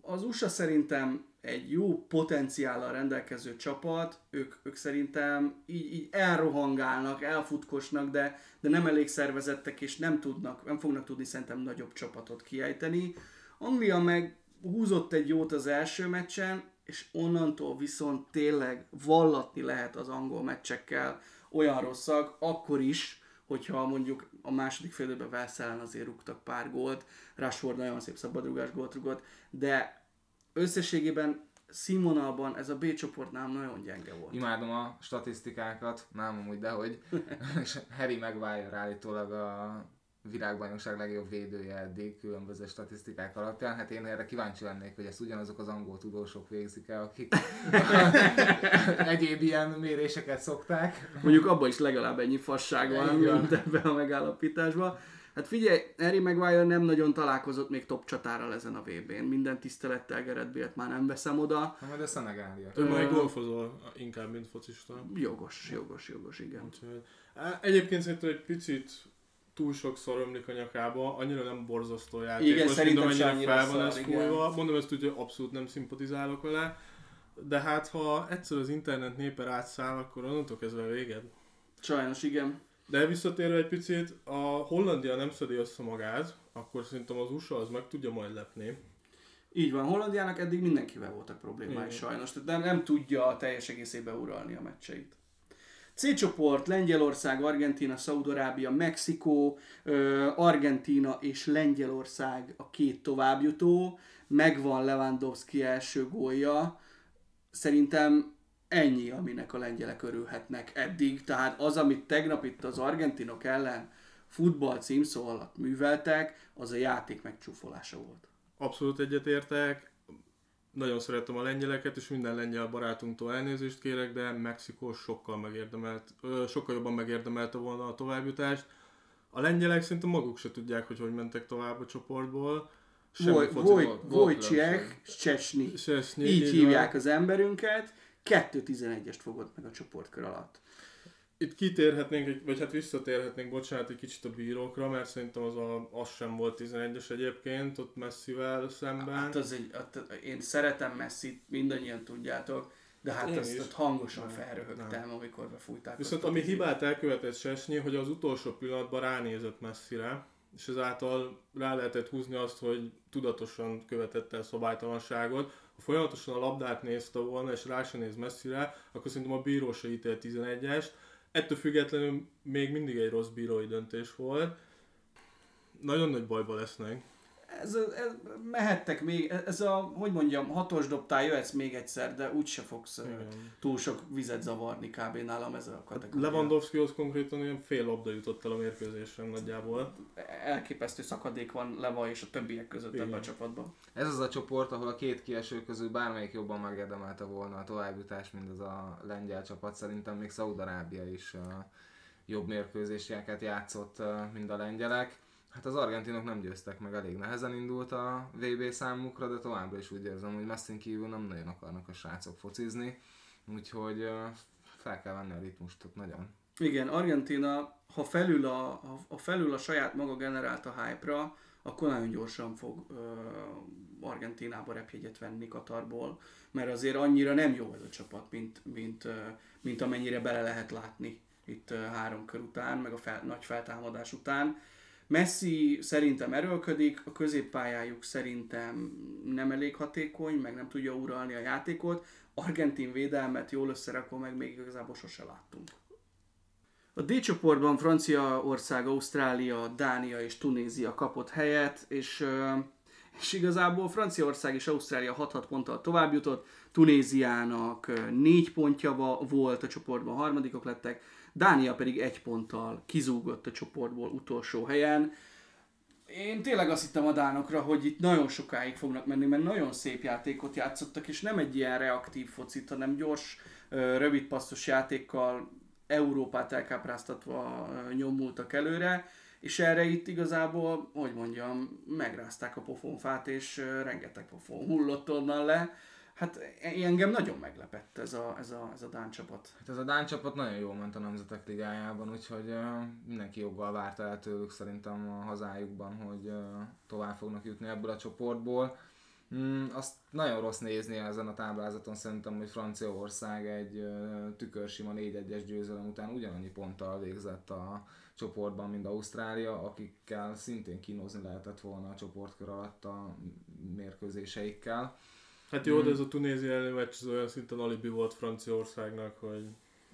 Az USA szerintem egy jó potenciállal rendelkező csapat, ők, ők szerintem így, így elrohangálnak, elfutkosnak, de, de nem elég szervezettek, és nem tudnak, nem fognak tudni szerintem nagyobb csapatot kiejteni. Anglia meg húzott egy jót az első meccsen, és onnantól viszont tényleg vallatni lehet az angol meccsekkel olyan rosszak, akkor is, hogyha mondjuk a második fél időben ellen azért rúgtak pár gólt, Rashford nagyon szép szabadrugás gólt rúgott, de összességében színvonalban ez a B csoportnál nagyon gyenge volt. Imádom a statisztikákat, nem amúgy, dehogy. *laughs* És Harry Maguire állítólag a világbajnokság legjobb védője eddig különböző statisztikák alapján. Hát én erre kíváncsi lennék, hogy ezt ugyanazok az angol tudósok végzik el, akik *laughs* egyéb ilyen méréseket szokták. Mondjuk abban is legalább ennyi fasság van. mint ebben a megállapításban. Hát figyelj, Harry Maguire nem nagyon találkozott még top csatárral ezen a VB-n. Minden tisztelettel Gerett Bale-t már nem veszem oda. Na, majd a Szenegália. Ő majd Ö, golfozol inkább, mint focista. Jogos, jogos, jogos, igen. Úgyhogy, egyébként szerintem egy picit túl sokszor ömlik a nyakába, annyira nem borzasztó játékos, Igen, szerintem mint se amennyire annyira fel van ez fújva. Mondom ezt úgy, hogy abszolút nem szimpatizálok vele, de hát ha egyszer az internet népe átszáll, akkor onnantól kezdve véged. Sajnos igen. De visszatérve egy picit, a Hollandia nem szedi össze magát, akkor szerintem az USA az meg tudja majd lepni. Így van, Hollandiának eddig mindenkivel voltak problémái Igen. sajnos, tehát nem, nem tudja a teljes egészében uralni a meccseit. C csoport, Lengyelország, Argentina, Szaudarábia, Mexikó, Argentina és Lengyelország a két továbbjutó, megvan Lewandowski első gólja, szerintem ennyi, aminek a lengyelek örülhetnek eddig, tehát az, amit tegnap itt az argentinok ellen futball címszó alatt műveltek, az a játék megcsúfolása volt. Abszolút egyetértek. Nagyon szeretem a lengyeleket, és minden lengyel barátunktól elnézést kérek, de Mexikó sokkal, megérdemelt, ö, sokkal jobban megérdemelte volna a továbbjutást. A lengyelek szinte maguk se tudják, hogy hogy mentek tovább a csoportból. Semmi Voj, foci- Voj, volt Vojciech Csesni. Szczesny, Így így hívják az emberünket. 2-11-est fogott meg a csoportkör alatt. Itt kitérhetnénk, vagy hát visszatérhetnénk, bocsánat, egy kicsit a bírókra, mert szerintem az, a, az sem volt 11-es egyébként, ott messzivel szemben. Hát az egy, hát én szeretem Messi, mindannyian tudjátok, de hát Én azt is. ott hangosan Nem, felröhögtem, amikor befújták. Viszont a ami hibát elkövetett Sesnyi, hogy az utolsó pillanatban ránézett messzire, és ezáltal rá lehetett húzni azt, hogy tudatosan követette el szabálytalanságot. Folyamatosan a labdát nézte volna, és rá se néz messzire, akkor szerintem a bíró se ítélt 11-est. Ettől függetlenül még mindig egy rossz bírói döntés volt. Nagyon nagy bajba lesznek. Ez, ez, mehettek még, ez a, hogy mondjam, hatos dobtál, jöhetsz még egyszer, de úgyse fogsz Igen. túl sok vizet zavarni kb. nálam ez a kategória. Lewandowskihoz konkrétan ilyen fél labda jutott el a mérkőzésen nagyjából. Elképesztő szakadék van Leva és a többiek között Igen. ebben a csapatban. Ez az a csoport, ahol a két kieső közül bármelyik jobban megérdemelte volna a továbbjutást, mint az a lengyel csapat. Szerintem még Szaudarábia is jobb mérkőzéseket játszott, mint a lengyelek. Hát az argentinok nem győztek meg, elég nehezen indult a VB számukra, de továbbra is úgy érzem, hogy Messin kívül nem nagyon akarnak a srácok focizni, úgyhogy fel kell venni a ritmust ott nagyon. Igen, Argentina, ha felül a, ha, felül a saját maga generálta hype-ra, akkor nagyon gyorsan fog ö, Argentinába repjegyet venni Katarból, mert azért annyira nem jó ez a csapat, mint, mint, ö, mint amennyire bele lehet látni itt ö, három kör után, meg a fel, nagy feltámadás után. Messi szerintem erőlködik, a középpályájuk szerintem nem elég hatékony, meg nem tudja uralni a játékot. Argentin védelmet jól összerakva meg még igazából sose láttunk. A D csoportban Franciaország, Ausztrália, Dánia és Tunézia kapott helyet, és, és igazából Franciaország és Ausztrália 6-6 ponttal tovább jutott, Tunéziának 4 pontja volt, a csoportban harmadikok lettek, Dánia pedig egy ponttal kizúgott a csoportból utolsó helyen. Én tényleg azt hittem a dánokra, hogy itt nagyon sokáig fognak menni, mert nagyon szép játékot játszottak, és nem egy ilyen reaktív focit, hanem gyors, ö, rövid passzos játékkal Európát elkápráztatva nyomultak előre, és erre itt igazából, hogy mondjam, megrázták a pofonfát, és rengeteg pofon hullott onnan le. Hát e- engem nagyon meglepett ez a, ez a, ez a Dán csapat. Hát ez a Dán csapat nagyon jól ment a Nemzetek Ligájában, úgyhogy uh, mindenki joggal várta el tőlük szerintem a hazájukban, hogy tovább fognak jutni ebből a csoportból. Mm, azt nagyon rossz nézni ezen a táblázaton szerintem, hogy Franciaország egy uh, tükörsima 4-1-es győzelem után ugyanannyi ponttal végzett a csoportban, mint Ausztrália, akikkel szintén kínozni lehetett volna a csoportkör alatt a mérkőzéseikkel. Hát jó, de ez a Tunézia elleni meccs az olyan szinten alibi volt Franciaországnak, hogy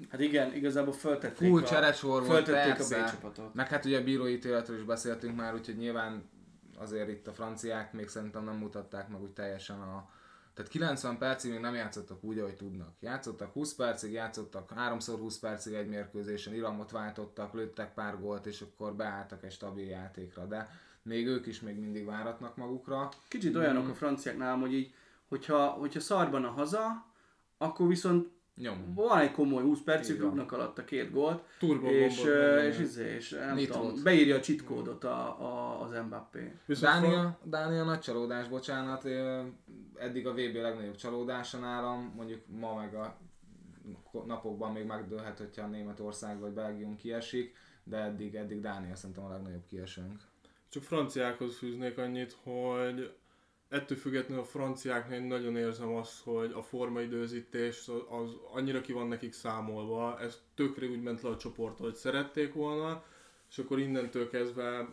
Hát igen, igazából föltették Full a, cseresor volt, föltették a persze. B csapatot. Meg hát ugye a bírói ítéletről is beszéltünk már, úgyhogy nyilván azért itt a franciák még szerintem nem mutatták meg úgy teljesen a... Tehát 90 percig még nem játszottak úgy, ahogy tudnak. Játszottak 20 percig, játszottak 3x20 percig egy mérkőzésen, iramot váltottak, lőttek pár gólt, és akkor beálltak egy stabil játékra. De még ők is még mindig váratnak magukra. Kicsit olyanok a franciáknál, hogy így, hogyha, hogyha szarban a haza, akkor viszont Nyomunk. van egy komoly 20 percig, Így van. rúgnak alatt a két gólt, turbo és, és, izé, és nem Nitrót. tudom, beírja a cheat kódot a, a, az Mbappé. Viszont Dánia, Dánia nagy csalódás, bocsánat, eddig a VB legnagyobb csalódása nálam, mondjuk ma meg a napokban még megdőlhet, hogyha Németország vagy Belgium kiesik, de eddig, eddig Dánia szerintem a legnagyobb kiesőnk. Csak franciákhoz fűznék annyit, hogy ettől függetlenül a franciáknál én nagyon érzem azt, hogy a formaidőzítés az, az annyira ki van nekik számolva, ez tökre úgy ment le a csoport, hogy szerették volna, és akkor innentől kezdve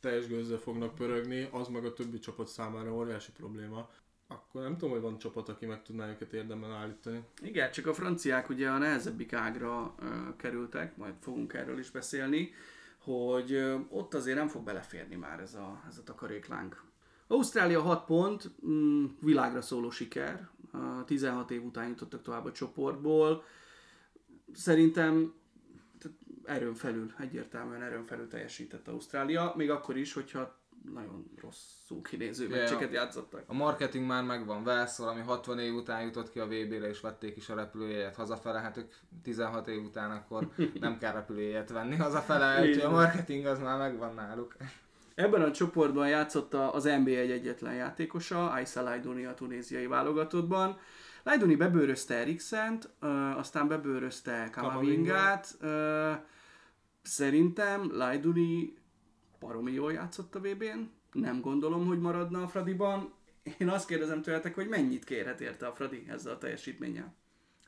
teljes gőzzel fognak pörögni, az meg a többi csapat számára óriási probléma. akkor nem tudom, hogy van csapat, aki meg tudná őket érdemben állítani. Igen, csak a franciák ugye a nehezebbik ágra ö, kerültek, majd fogunk erről is beszélni, hogy ö, ott azért nem fog beleférni már ez a, ez a takaréklánk. Ausztrália 6 pont, mm, világra szóló siker, Ö, 16 év után jutottak tovább a csoportból. Szerintem erőn felül, egyértelműen erőn felül teljesített Ausztrália, még akkor is, hogyha nagyon rosszul kinéző Ja. meccseket játszottak. A marketing már megvan, Velszor, ami 60 év után jutott ki a VB-re, és vették is a repülőjegyet hazafele, hát ők 16 év után akkor *laughs* nem kell repülőjegyet venni hazafele, úgyhogy a marketing az már megvan náluk. Ebben a csoportban játszotta az NBA egy egyetlen játékosa, Aisa Lajduni a tunéziai válogatottban. Lajduni bebőrözte Eriksent, aztán bebőrözte Kamavingát. Szerintem Lajduni baromi jól játszott a VB-n. Nem gondolom, hogy maradna a Fradiban. Én azt kérdezem tőletek, hogy mennyit kérhet érte a Fradi ezzel a teljesítménnyel.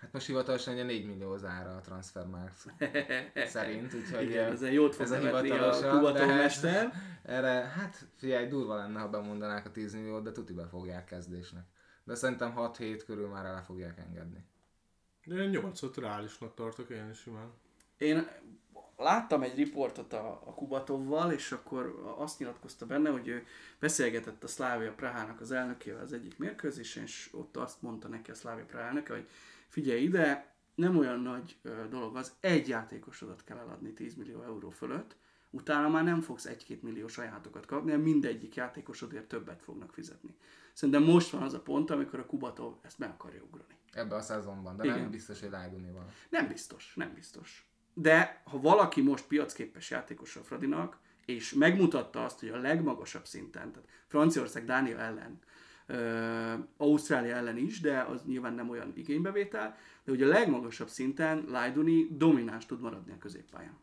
Hát most hivatalosan ugye 4 millió az ára a transfermarkt *laughs* szerint, úgyhogy Igen, ezen jót fog ez a a hivatalosan, Kubatov de- mester. Erre, hát figyelj, durva lenne, ha bemondanák a 10 milliót, de tuti be fogják kezdésnek. De szerintem 6-7 körül már el fogják engedni. De én 8 reálisnak tartok én is simán. Én láttam egy riportot a, a Kubatovval, és akkor azt nyilatkozta benne, hogy ő beszélgetett a Szlávia Prahának az elnökével az egyik mérkőzésen, és ott azt mondta neki a Szlávia elnöke, hogy figyelj ide, nem olyan nagy dolog az, egy játékosodat kell eladni 10 millió euró fölött, utána már nem fogsz 1-2 millió sajátokat kapni, hanem mindegyik játékosodért többet fognak fizetni. Szerintem most van az a pont, amikor a Kubatov ezt meg akarja ugrani. Ebbe a szezonban, de Igen. nem biztos, hogy Lájdunival. Nem biztos, nem biztos. De ha valaki most piacképes játékos a Fradinak, és megmutatta azt, hogy a legmagasabb szinten, tehát Franciaország, Dánia ellen, Ausztrália ellen is, de az nyilván nem olyan igénybevétel, de hogy a legmagasabb szinten Lajduni domináns tud maradni a középpályán.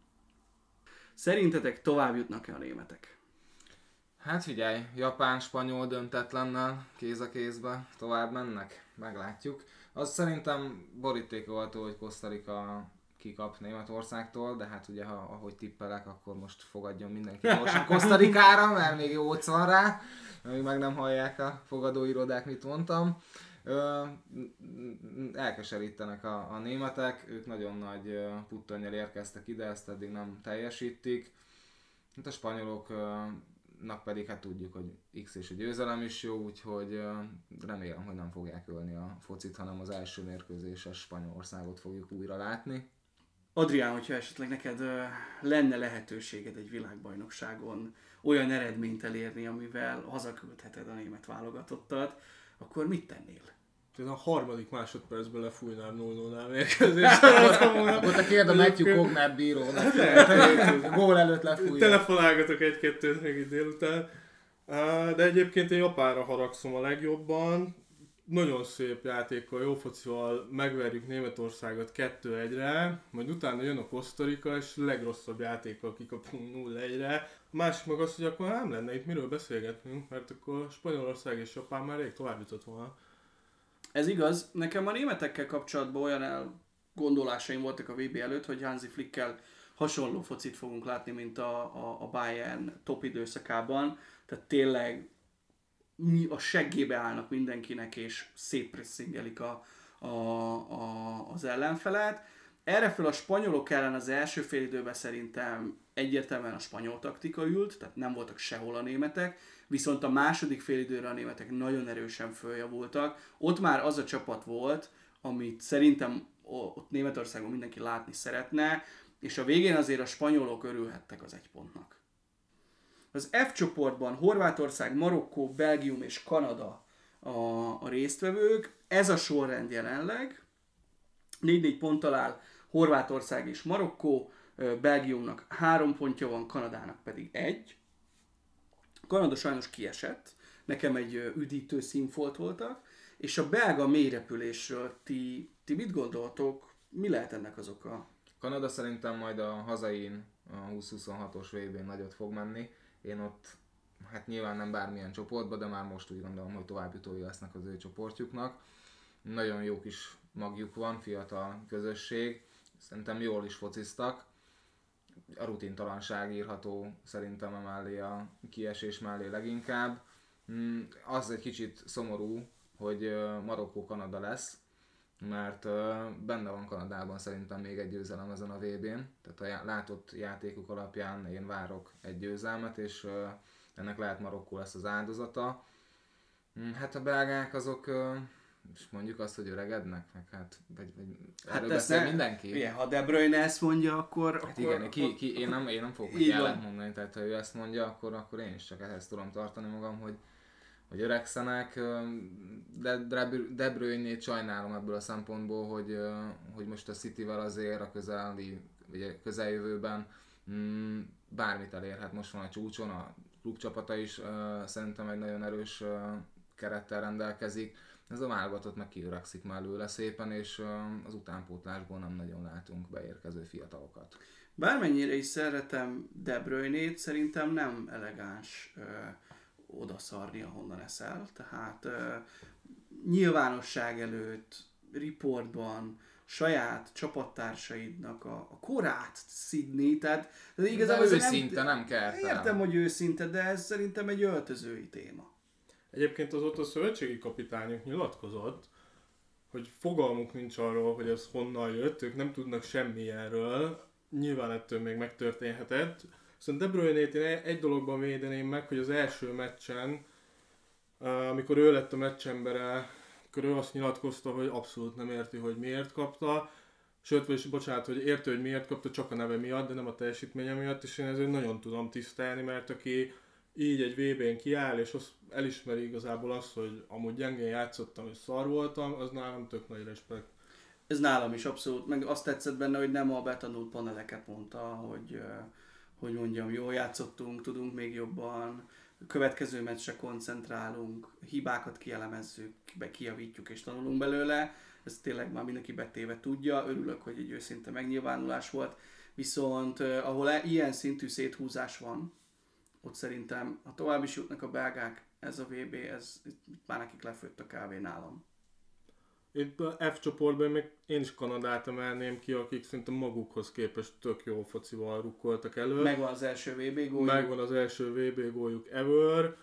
Szerintetek tovább jutnak-e a németek? Hát figyelj, japán, spanyol döntetlennel kéz a kézbe tovább mennek, meglátjuk. Az szerintem borítékolható, hogy Costa Rica kikap Németországtól, de hát ugye ha, ahogy tippelek, akkor most fogadjon mindenki gyorsan Costa Ricára, mert még jó van rá, még meg nem hallják a fogadóirodák, mit mondtam. Ö, elkeserítenek a, a németek, ők nagyon nagy ö, puttonnyal érkeztek ide, ezt eddig nem teljesítik. Hát a spanyoloknak pedig hát tudjuk, hogy X és a győzelem is jó, úgyhogy remélem, hogy nem fogják ölni a focit, hanem az első mérkőzéses Spanyolországot fogjuk újra látni. Adrián, hogyha esetleg neked lenne lehetőséged egy világbajnokságon olyan eredményt elérni, amivel hazaküldheted a német válogatottat, akkor mit tennél? Tehát a harmadik másodpercben lefújnám 0-0-nál mérkőzést. *laughs* te kérd a Matthew Kognár bírónak, *laughs* gól előtt lefújja. Telefonálgatok egy-kettőt még itt délután. De egyébként én Japánra haragszom a legjobban. Nagyon szép játékkal, jó focival megverjük Németországot 2-1-re, majd utána jön a Costa Rica, és legrosszabb játékkal kikapunk 0-1-re. A másik meg az, hogy akkor nem lenne itt miről beszélgetnünk, mert akkor Spanyolország és Japán már rég tovább jutott volna. Ez igaz, nekem a németekkel kapcsolatban olyan elgondolásaim voltak a VB előtt, hogy Hansi Flickkel hasonló focit fogunk látni, mint a, a, a Bayern top időszakában. Tehát tényleg mi- a seggébe állnak mindenkinek, és szétpressingelik a, a, a, az ellenfelet. Erre fel a spanyolok ellen az első fél időben szerintem egyértelműen a spanyol taktika ült, tehát nem voltak sehol a németek, viszont a második fél időre a németek nagyon erősen följavultak. Ott már az a csapat volt, amit szerintem ott Németországon mindenki látni szeretne, és a végén azért a spanyolok örülhettek az egy pontnak. Az F csoportban Horvátország, Marokkó, Belgium és Kanada a, a résztvevők. Ez a sorrend jelenleg. 4-4 ponttal áll Horvátország és Marokkó, Belgiumnak három pontja van, Kanadának pedig egy. Kanada sajnos kiesett, nekem egy üdítő színfolt voltak, és a belga mélyrepülésről ti, ti mit gondoltok, mi lehet ennek az oka? Kanada szerintem majd a hazain a 2026-os vb nagyot fog menni. Én ott, hát nyilván nem bármilyen csoportba, de már most úgy gondolom, hogy továbbjutói lesznek az ő csoportjuknak. Nagyon jó kis magjuk van, fiatal közösség. Szerintem jól is fociztak. A rutintalanság írható szerintem a mellé a kiesés mellé leginkább. Mm, Az egy kicsit szomorú hogy Marokkó-Kanada lesz, mert benne van Kanadában szerintem még egy győzelem ezen a VB-n, tehát a látott játékuk alapján én várok egy győzelmet, és ennek lehet Marokkó lesz az áldozata. Hm, hát a belgák azok és mondjuk azt, hogy öregednek, meg hát, vagy, vagy hát beszél ne, mindenki. Igen, ha De Bruyne ezt mondja, akkor... Hát akkor, igen, ki, ki, én nem, én nem fogok ellent mondani, tehát ha ő ezt mondja, akkor, akkor én is csak ehhez tudom tartani magam, hogy, hogy öregszenek, de De Bruyne-t sajnálom ebből a szempontból, hogy, hogy most a City-vel azért a közeli, vagy közeljövőben mm, bármit elérhet. Most van a csúcson, a klubcsapata is szerintem egy nagyon erős kerettel rendelkezik ez a válogatott meg kiöregszik mellőle szépen, és az utánpótlásból nem nagyon látunk beérkező fiatalokat. Bármennyire is szeretem De Bruyne-t, szerintem nem elegáns ö, odaszarni, ahonnan eszel. Tehát nyilvánosság előtt, riportban, saját csapattársaidnak a, a korát szidni, tehát de igazából de őszinte, nem, nem kell. Értem, hogy őszinte, de ez szerintem egy öltözői téma. Egyébként az ott a szövetségi kapitányok nyilatkozott, hogy fogalmuk nincs arról, hogy ez honnan jött, ők nem tudnak semmi erről, nyilván ettől még megtörténhetett. Viszont De bruyne én egy dologban védeném meg, hogy az első meccsen, amikor ő lett a meccsembere, ő azt nyilatkozta, hogy abszolút nem érti, hogy miért kapta, sőt, vagy bocsánat, hogy érti, hogy miért kapta, csak a neve miatt, de nem a teljesítménye miatt, és én ezért nagyon tudom tisztelni, mert aki így egy VB-n kiáll, és azt elismeri igazából azt, hogy amúgy gyengén játszottam és szar voltam, az nálam tök nagy respekt. Ez nálam is abszolút, meg azt tetszett benne, hogy nem a betanult paneleket mondta, hogy, hogy mondjam, jól játszottunk, tudunk még jobban, következő meccsre koncentrálunk, hibákat kielemezzük, be kijavítjuk és tanulunk belőle. Ezt tényleg már mindenki betéve tudja, örülök, hogy egy őszinte megnyilvánulás volt. Viszont ahol e- ilyen szintű széthúzás van, ott szerintem, ha tovább is jutnak a belgák, ez a VB, ez már nekik lefőtt a kávé nálam. Itt a F csoportban még én is Kanadát emelném ki, akik szerintem magukhoz képest tök jó focival rukkoltak elő. Megvan az első VB góljuk. Megvan az első VB góljuk ever.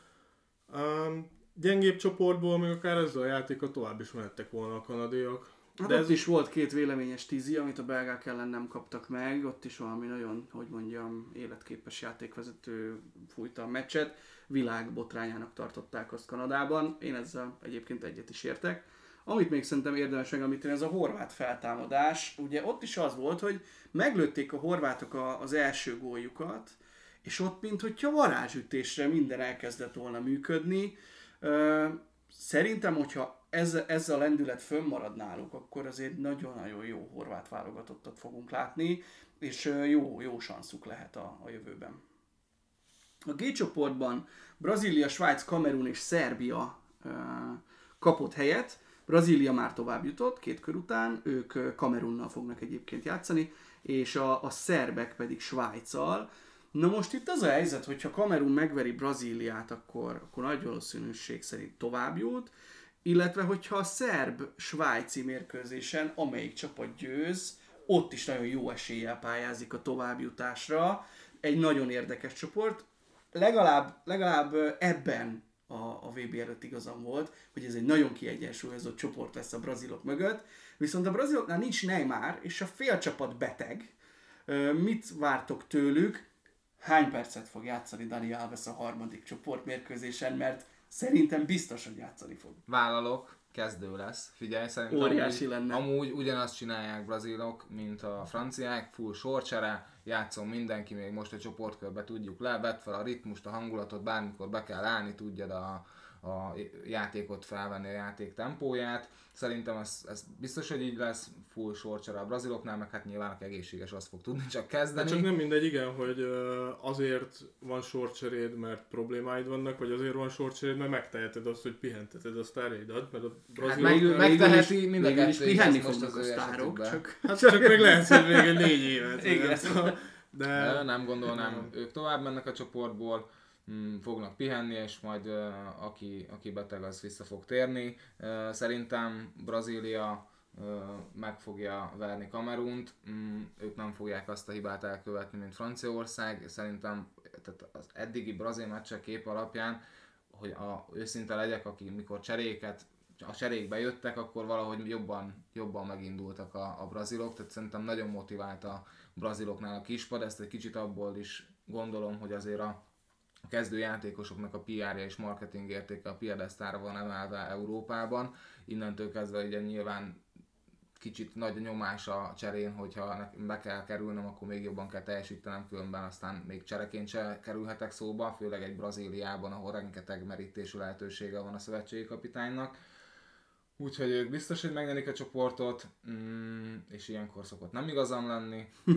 Um, gyengébb csoportból még akár ezzel a játékkal tovább is mehettek volna a kanadiak. Hát De ez is volt két véleményes tízi, amit a belgák ellen nem kaptak meg, ott is valami nagyon, hogy mondjam, életképes játékvezető fújta a meccset, világ botrányának tartották azt Kanadában, én ezzel egyébként egyet is értek. Amit még szerintem érdemes megemlíteni, ez a horvát feltámadás. Ugye ott is az volt, hogy meglőtték a horvátok a, az első góljukat, és ott, mint hogyha varázsütésre minden elkezdett volna működni. Szerintem, hogyha ez, ez a lendület fönnmarad náluk, akkor azért nagyon-nagyon jó horvát válogatottat fogunk látni, és jó, jó sanszuk lehet a, a jövőben. A G csoportban Brazília, Svájc, Kamerun és Szerbia kapott helyet. Brazília már tovább jutott két kör után, ők Kamerunnal fognak egyébként játszani, és a, a szerbek pedig Svájccal. Na most itt az a helyzet, hogyha Kamerun megveri Brazíliát, akkor, akkor nagy valószínűség szerint tovább jut, illetve hogyha a szerb-svájci mérkőzésen amelyik csapat győz, ott is nagyon jó eséllyel pályázik a továbbjutásra. Egy nagyon érdekes csoport. Legalább, legalább ebben a, a VB előtt igazam volt, hogy ez egy nagyon kiegyensúlyozott csoport lesz a brazilok mögött, viszont a braziloknál nincs Neymar, és a fél csapat beteg. Mit vártok tőlük? Hány percet fog játszani Dani Alves a harmadik csoportmérkőzésen, mert Szerintem biztos, hogy játszani fog. Vállalok, kezdő lesz. Figyelj, szerintem Óriási amúgy, lenne. amúgy ugyanazt csinálják brazilok, mint a franciák, full sorcsere, játszom mindenki, még most a csoportkörbe tudjuk le, vedd fel a ritmust, a hangulatot, bármikor be kell állni, tudjad a, a játékot felvenni, a játék tempóját. Szerintem ez, ez biztos, hogy így lesz, full sorcsere a braziloknál, meg hát nyilván aki egészséges, azt fog tudni csak kezdeni. Hát csak nem mindegy, igen, hogy azért van sorcseréd, mert problémáid vannak, vagy azért van sorcseréd, mert megteheted azt, hogy pihenteted a sztárédat, mert a brazilok... Hát meg, megteheti mind a kettő, pihenni most az a sztárok, csak... Hát csak meg lehet, hogy még egy négy évet. Igen. De... De nem gondolnám, ők tovább mennek a csoportból fognak pihenni, és majd aki, aki beteg, az vissza fog térni. Szerintem Brazília meg fogja verni Kamerunt, um, ők nem fogják azt a hibát elkövetni, mint Franciaország. Szerintem tehát az eddigi brazil meccsek kép alapján, hogy a, őszinte legyek, aki mikor cseréket a cserékbe jöttek, akkor valahogy jobban, jobban megindultak a, a brazilok, tehát szerintem nagyon motivált a braziloknál a kispad, ezt egy kicsit abból is gondolom, hogy azért a a kezdő játékosoknak a PR-ja és marketing értéke a piedesztára van emelve Európában. Innentől kezdve ugye nyilván kicsit nagy nyomás a cserén, hogyha be kell kerülnem, akkor még jobban kell teljesítenem, különben aztán még csereként se kerülhetek szóba, főleg egy Brazíliában, ahol rengeteg merítésű lehetősége van a szövetségi kapitánynak. Úgyhogy ők biztos, hogy megnyerik a csoportot, mm, és ilyenkor szokott nem igazam lenni. *laughs*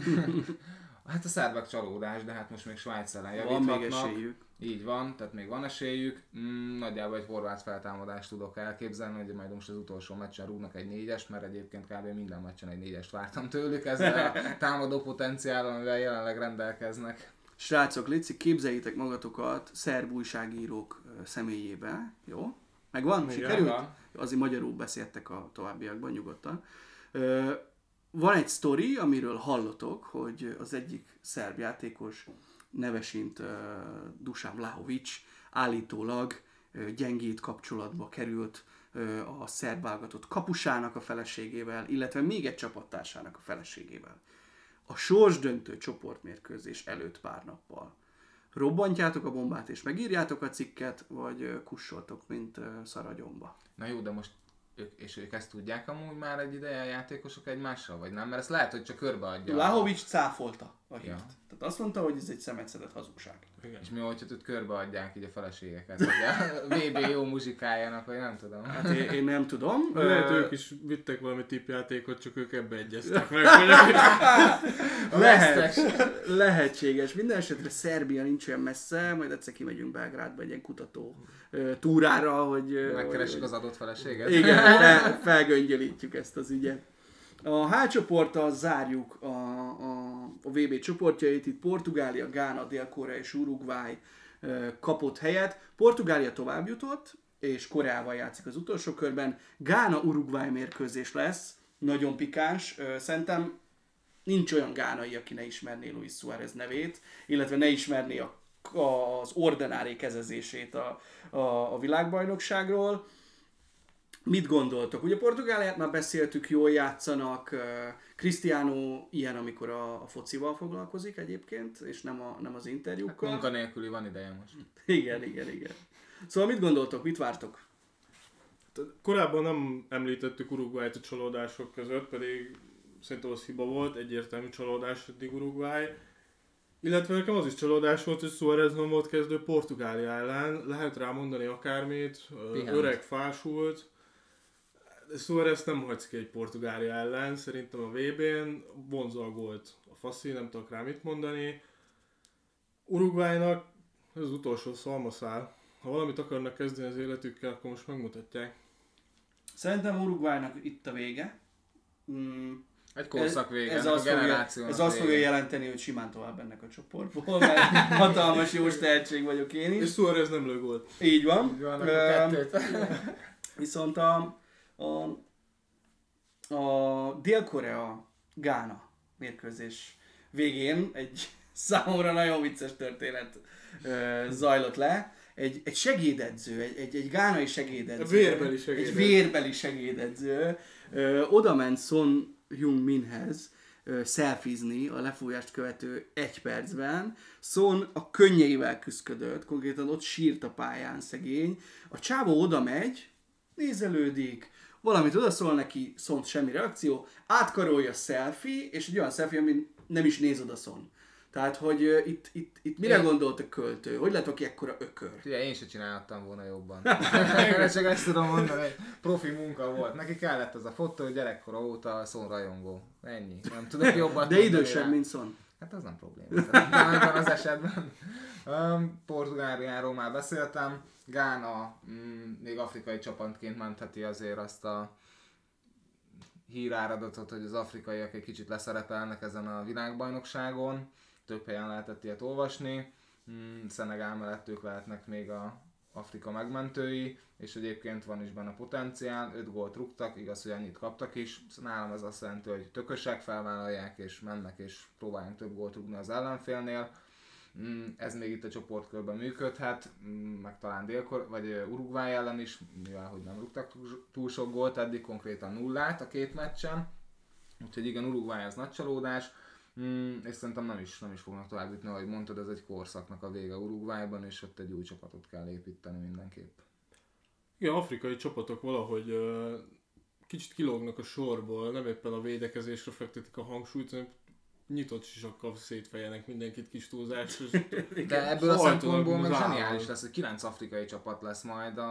Hát a szervek csalódás, de hát most még Svájc ellen javíthatnak. Van még esélyük. Így van, tehát még van esélyük. Mm, nagyjából egy horvát feltámadást tudok elképzelni, hogy majd most az utolsó meccsen rúgnak egy négyest, mert egyébként kb. minden meccsen egy négyest vártam tőlük ezzel a *laughs* támadó potenciállal, amivel jelenleg rendelkeznek. Srácok, Lici, képzeljétek magatokat szerb újságírók személyébe, jó? Megvan? Sikerült? Van. Azért magyarul beszéltek a továbbiakban nyugodtan van egy sztori, amiről hallotok, hogy az egyik szerb játékos, nevesint uh, Dusan Vlahovic állítólag uh, gyengét kapcsolatba került uh, a szerb válogatott kapusának a feleségével, illetve még egy csapattársának a feleségével. A sorsdöntő csoportmérkőzés előtt pár nappal. Robbantjátok a bombát és megírjátok a cikket, vagy kussoltok, mint szaragyomba. Na jó, de most ők, és ők ezt tudják amúgy már egy ideje a játékosok egymással, vagy nem? Mert ezt lehet, hogy csak körbeadja. Lahovics cáfolta a hírt. Ja. Tehát azt mondta, hogy ez egy szemetszedett hazugság. Igen. És mi, hogyha tud körbeadják így a feleségeket, hogy a VB jó muzsikájának, vagy nem tudom. Hát én, én nem tudom. Lehet ők is vittek valami tipjátékot, csak ők ebbe egyeztek meg. *laughs* Lehet, lehetséges. Minden esetre Szerbia nincs olyan messze, majd egyszer kimegyünk Belgrádba egy ilyen kutató túrára, hogy... Megkeressük az adott feleséget. Igen, *laughs* felgöngyölítjük ezt az ügyet. A H csoporttal zárjuk a, a, a VB csoportjait, itt Portugália, Gána, Dél-Korea és Uruguay kapott helyet. Portugália tovább jutott, és Koreával játszik az utolsó körben. Gána-Uruguay mérkőzés lesz, nagyon pikáns. Szerintem nincs olyan gánai, aki ne ismerné Luis Suárez nevét, illetve ne ismerné a, az ordinári kezezését a, a, a világbajnokságról. Mit gondoltok? Ugye Portugáliát már beszéltük, jól játszanak, Cristiano ilyen, amikor a, a focival foglalkozik egyébként, és nem, a, nem az interjúkkal. Hát munkanélküli van ideje most. Igen, igen, igen. Szóval mit gondoltok, mit vártok? Korábban nem említettük Uruguayt a csalódások között, pedig szerintem az hiba volt, egyértelmű csalódás eddig Uruguay. Illetve nekem az is csalódás volt, hogy Suarez nem volt kezdő Portugália ellen. Lehet rá mondani akármit, Pihent. öreg, fásult. Suarez nem hagysz ki egy Portugália ellen, szerintem a VB-n vonzó volt a faszi, nem tudok rá mit mondani. Uruguaynak ez az utolsó szalmaszál. Ha valamit akarnak kezdeni az életükkel, akkor most megmutatják. Szerintem Uruguaynak itt a vége. Mm. Egy korszak vége, ez, ez azt fogja, ez azt fogja jelenteni, hogy simán tovább ennek a csoportból, mert *laughs* hatalmas jó tehetség vagyok én is. És Suarez nem lő gólt. Így van. Így van um, *laughs* viszont a, a, a Dél-Korea Gána mérkőzés végén egy *laughs* számomra nagyon vicces történet uh, zajlott le. Egy, egy segédedző, egy, egy, egy gánai segédedző. A vérbeli segédedző. Egy vérbeli segédedző. Uh, oda ment Son Jung Minhez szelfizni a lefújást követő egy percben. Son a könnyeivel küzdött, konkrétan ott sírt a pályán szegény. A csávó oda megy, nézelődik, valamit odaszól neki, szont semmi reakció, átkarolja a selfie, és egy olyan selfie, ami nem is néz oda. Tehát, hogy uh, itt, itt, itt mire én... gondolt a költő? Hogy lett aki ekkora ökör? Ugye én sem csinálhattam volna jobban. *laughs* Csak ezt tudom mondani, profi munka volt. Neki kellett az a fotó, hogy gyerekkora óta Szon rajongó. Ennyi. Nem tudok jobban De idősebb, mint Szon. Hát az nem probléma. Nem az esetben. Um, Portugáliáról már beszéltem. Gána mm, még afrikai csapatként mentheti azért azt a híráradatot, hogy az afrikaiak egy kicsit leszerepelnek ezen a világbajnokságon több helyen lehetett ilyet olvasni. Hmm, Szenegál mellett ők lehetnek még a Afrika megmentői, és egyébként van is benne potenciál, 5 gólt rúgtak, igaz, hogy ennyit kaptak is, nálam ez azt jelenti, hogy tökösek felvállalják, és mennek, és próbáljunk több gólt rúgni az ellenfélnél. Mm, ez még itt a csoportkörben működhet, mm, meg talán délkor, vagy Uruguay ellen is, mivel hogy nem rúgtak túl sok gólt, eddig konkrétan nullát a két meccsen. Úgyhogy igen, Uruguay az nagy csalódás, mm, és szerintem nem is, nem is fognak tovább jutni, ahogy mondtad, ez egy korszaknak a vége Uruguayban, és ott egy új csapatot kell építeni mindenképp. Igen, afrikai csapatok valahogy kicsit kilógnak a sorból, nem éppen a védekezésre fektetik a hangsúlyt, hanem nyitott sisakkal szétfejelnek mindenkit kis túlzás. és *laughs* De ebből a szempontból meg zseniális lesz, hogy 9 afrikai csapat lesz majd a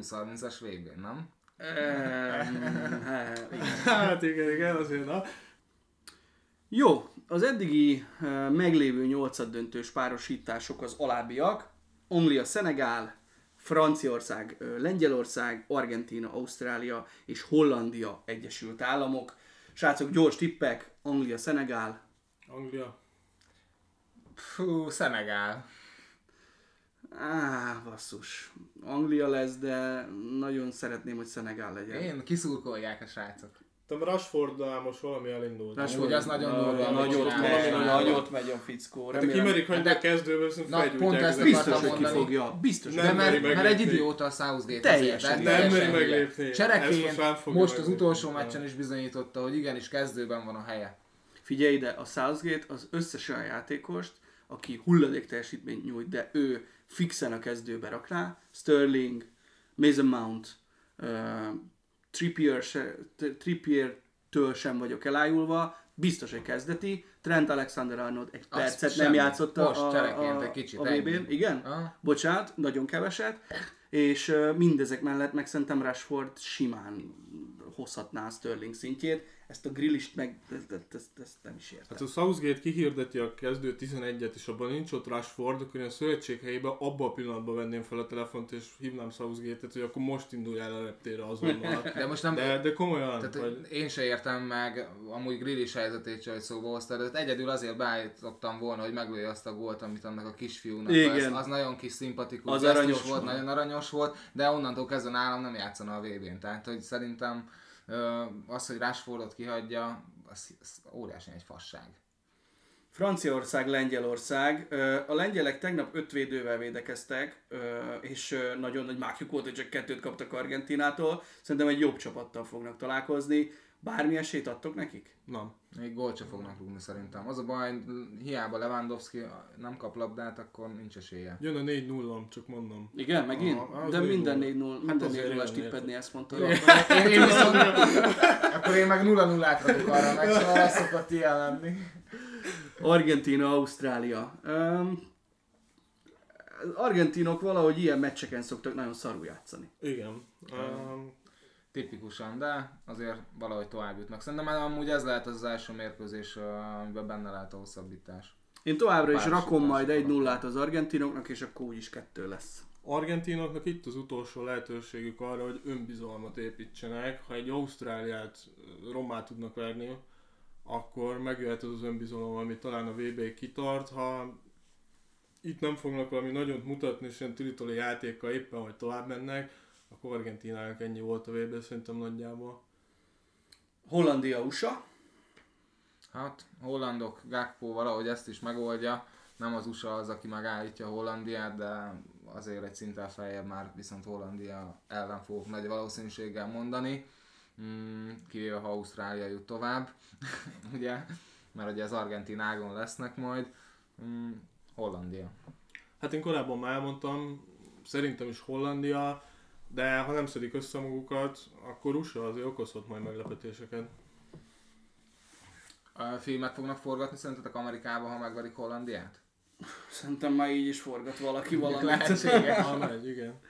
20-30-as vb nem? Hát. Hát igen, igen, azért na. Jó, az eddigi uh, meglévő nyolcaddöntős párosítások az alábbiak. Anglia, Szenegál, Franciaország, ö, Lengyelország, Argentína, Ausztrália és Hollandia Egyesült Államok. Srácok, gyors tippek, Anglia, Szenegál. Anglia. Fú, Szenegál. Á, basszus. Anglia lesz, de nagyon szeretném, hogy Szenegál legyen. Én kiszurkolják a srácok. Tudom, Rashforddal most valami elindult. Rashford, az nagyon durva, Nagyot nagyot megy a fickó. Hát kimerik hagyni De- a kezdőből, Na, pont ezt. Biztos, hogy ki mondani. fogja. Biztos, Nem De hogy mert, mert egy idióta a Southgate Teljesen. Nem meri meglépni. Ezt Cserekén most nem fogja most az utolsó meccsen is bizonyította, hogy igenis kezdőben van a helye. Figyelj ide, a Southgate az összes olyan játékost, aki hulladék teljesítményt nyújt, de ő fixen a kezdőbe rak rá. Sterling, Mason Mount, Trippier, se, Trippier-től sem vagyok elájulva, biztos, hogy kezdeti. Trent Alexander-Arnold egy Azt percet semmi. nem játszott a, Most a, csereként a, egy kicsit, a VB-n. Igen? Ah. Bocsánat, nagyon keveset. És mindezek mellett meg szerintem Rashford simán hozhatná Sterling szintjét. Ezt a grillist meg, ezt, ezt, ezt, ezt nem is értem. Hát a Southgate kihirdeti a kezdő 11-et, és abban nincs ott Rashford, akkor én a szövetség helyébe abban a pillanatban venném fel a telefont, és hívnám Southgate-et, hogy akkor most indulj el a reptére azonnal. De most nem, De, de komolyan, Tehát hogy én se értem meg amúgy Grillis helyzetét se, hogy szóba hoztad, de egyedül azért beállítottam volna, hogy meglője azt a gólt, amit annak a kisfiúnak. Igen. Az, az nagyon kis szimpatikus, Az aranyos volt, volt. nagyon aranyos volt, de onnantól kezdve nálam nem játszana a VB-n. Tehát, hogy szerintem az, hogy Rashfordot kihagyja, az, az óriási egy fasság. Franciaország, Lengyelország. A lengyelek tegnap öt védővel védekeztek, és nagyon nagy mákjuk volt, hogy csak kettőt kaptak Argentinától. Szerintem egy jobb csapattal fognak találkozni. Bármi esélyt adtok nekik? nem. Még gólt sem fognak rúgni szerintem. Az a baj, hiába Lewandowski nem kap labdát, akkor nincs esélye. Jön a 4 0 csak mondom. Igen, megint? Aha, De négy minden nulla. 4 0 Hát minden azért 4 0 jön, tippedni ezt mondta. Én, *laughs* én viszont, akkor én meg 0 0 rakok arra, meg szóval ez szokott ilyen lenni. Argentina, Ausztrália. Um, az argentinok valahogy ilyen meccseken szoktak nagyon szarul játszani. Igen. Um, Tipikusan, de azért valahogy tovább jutnak. Szerintem már amúgy ez lehet az, első mérkőzés, amiben benne lehet a hosszabbítás. Én továbbra is rakom majd egy nullát az argentinoknak, és akkor úgyis kettő lesz. Argentinoknak itt az utolsó lehetőségük arra, hogy önbizalmat építsenek. Ha egy Ausztráliát rommá tudnak verni, akkor megjöhet az az önbizalom, ami talán a VB kitart. Ha itt nem fognak valami nagyot mutatni, és ilyen türitoli játékkal éppen, hogy tovább mennek, akkor Argentinának ennyi volt a VB szerintem nagyjából. Hollandia, USA. Hát, hollandok, Gakpo valahogy ezt is megoldja. Nem az USA az, aki megállítja Hollandiát, de azért egy szinten feljebb már viszont Hollandia ellen fogok nagy valószínűséggel mondani. Mm, kivéve ha Ausztrália jut tovább, *laughs* ugye, mert ugye az argentin ágon lesznek majd. Mm, Hollandia. Hát én korábban már elmondtam, szerintem is Hollandia, de ha nem szedik össze magukat, akkor USA azért okozhat majd meglepetéseket. A filmet fognak forgatni szerintetek Amerikába, ha megverik Hollandiát? Szerintem már így is forgat valaki valamit. Lehetséges. Ha megy, igen.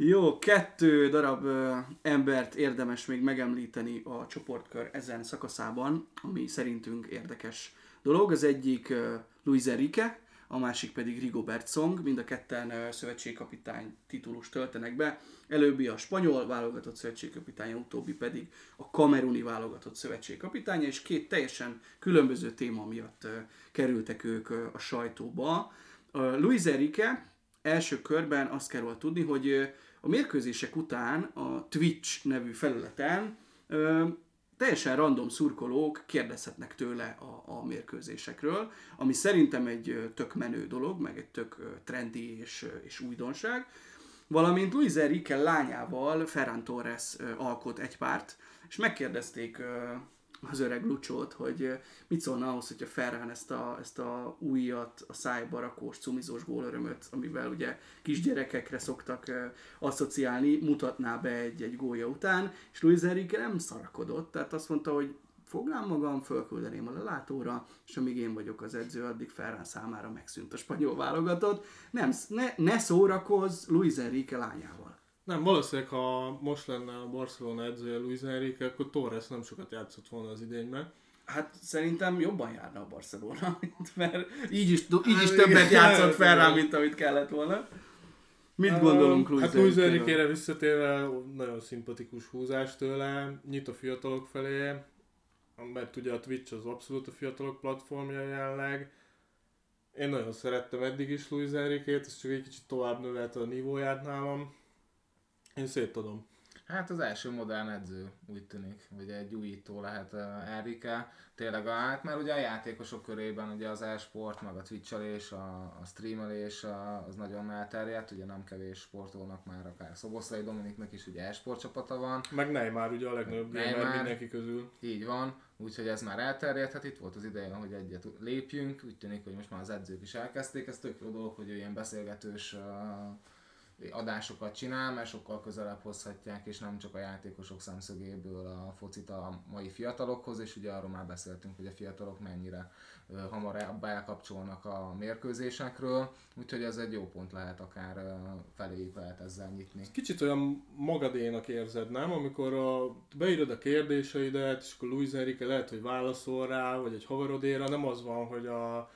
Jó, kettő darab ö, embert érdemes még megemlíteni a csoportkör ezen szakaszában, ami szerintünk érdekes dolog. Az egyik ö, Luis Enrique, a másik pedig Rigobert Song, mind a ketten ö, szövetségkapitány titulust töltenek be. Előbbi a spanyol válogatott szövetségkapitánya, utóbbi pedig a kameruni válogatott szövetségkapitánya, és két teljesen különböző téma miatt ö, kerültek ők ö, a sajtóba. Luis Enrique első körben azt kell tudni, hogy a mérkőzések után a Twitch nevű felületen ö, teljesen random szurkolók kérdezhetnek tőle a, a mérkőzésekről, ami szerintem egy tök menő dolog, meg egy tök trendi és, és újdonság. Valamint Luis Enrique lányával Ferran Torres alkot egy párt, és megkérdezték az öreg Lucsót, hogy mit szólna ahhoz, hogyha Ferran ezt a, ezt a újat, a szájba rakós, cumizós gólörömöt, amivel ugye kisgyerekekre szoktak ö, asszociálni, mutatná be egy, egy gólya után, és Luis Enrique nem szarakodott, tehát azt mondta, hogy fognám magam, fölküldeném a lelátóra, és amíg én vagyok az edző, addig Ferran számára megszűnt a spanyol válogatott. Nem, ne, ne szórakozz Luis Enrique lányával. Nem, valószínűleg, ha most lenne a Barcelona edzője Luis Enrique, akkor Torres nem sokat játszott volna az idényben. Hát szerintem jobban járna a Barcelona, *laughs* mert így is, így is Hát többet igen, játszott hát Ferran, igen. mint amit kellett volna. Mit gondolunk Luis Hát Luis? Enrique-re visszatérve nagyon szimpatikus húzás tőle, nyit a fiatalok felé, mert ugye a Twitch az abszolút a fiatalok platformja jelenleg. Én nagyon szerettem eddig is Luis Enrique-t, ez csak egy kicsit tovább növelte a nívóját nálam. Én szétadom. Hát az első modern edző, úgy tűnik, vagy egy újító lehet uh, Enrique. Tényleg, hát mert ugye a játékosok körében ugye az e-sport, meg a twitchelés, a, a streamelés a, az nagyon elterjedt, ugye nem kevés sportolnak már, akár Szoboszlai Dominiknak is ugye e-sport csapata van, Meg Neymar ugye a legnagyobb gamer mindenki közül. így van, úgyhogy ez már elterjedt, hát itt volt az ideje, hogy egyet lépjünk, úgy tűnik, hogy most már az edzők is elkezdték, ez tök jó dolog, hogy ilyen beszélgetős uh, adásokat csinál, mert sokkal közelebb hozhatják, és nem csak a játékosok szemszögéből a focit a mai fiatalokhoz, és ugye arról már beszéltünk, hogy a fiatalok mennyire hamarabb elkapcsolnak a mérkőzésekről, úgyhogy ez egy jó pont lehet, akár feléjük lehet ezzel nyitni. Kicsit olyan magadénak érzed, nem? Amikor a, beírod a kérdéseidet, és akkor Luis Enrique lehet, hogy válaszol rá, vagy egy haverodéra, nem az van, hogy a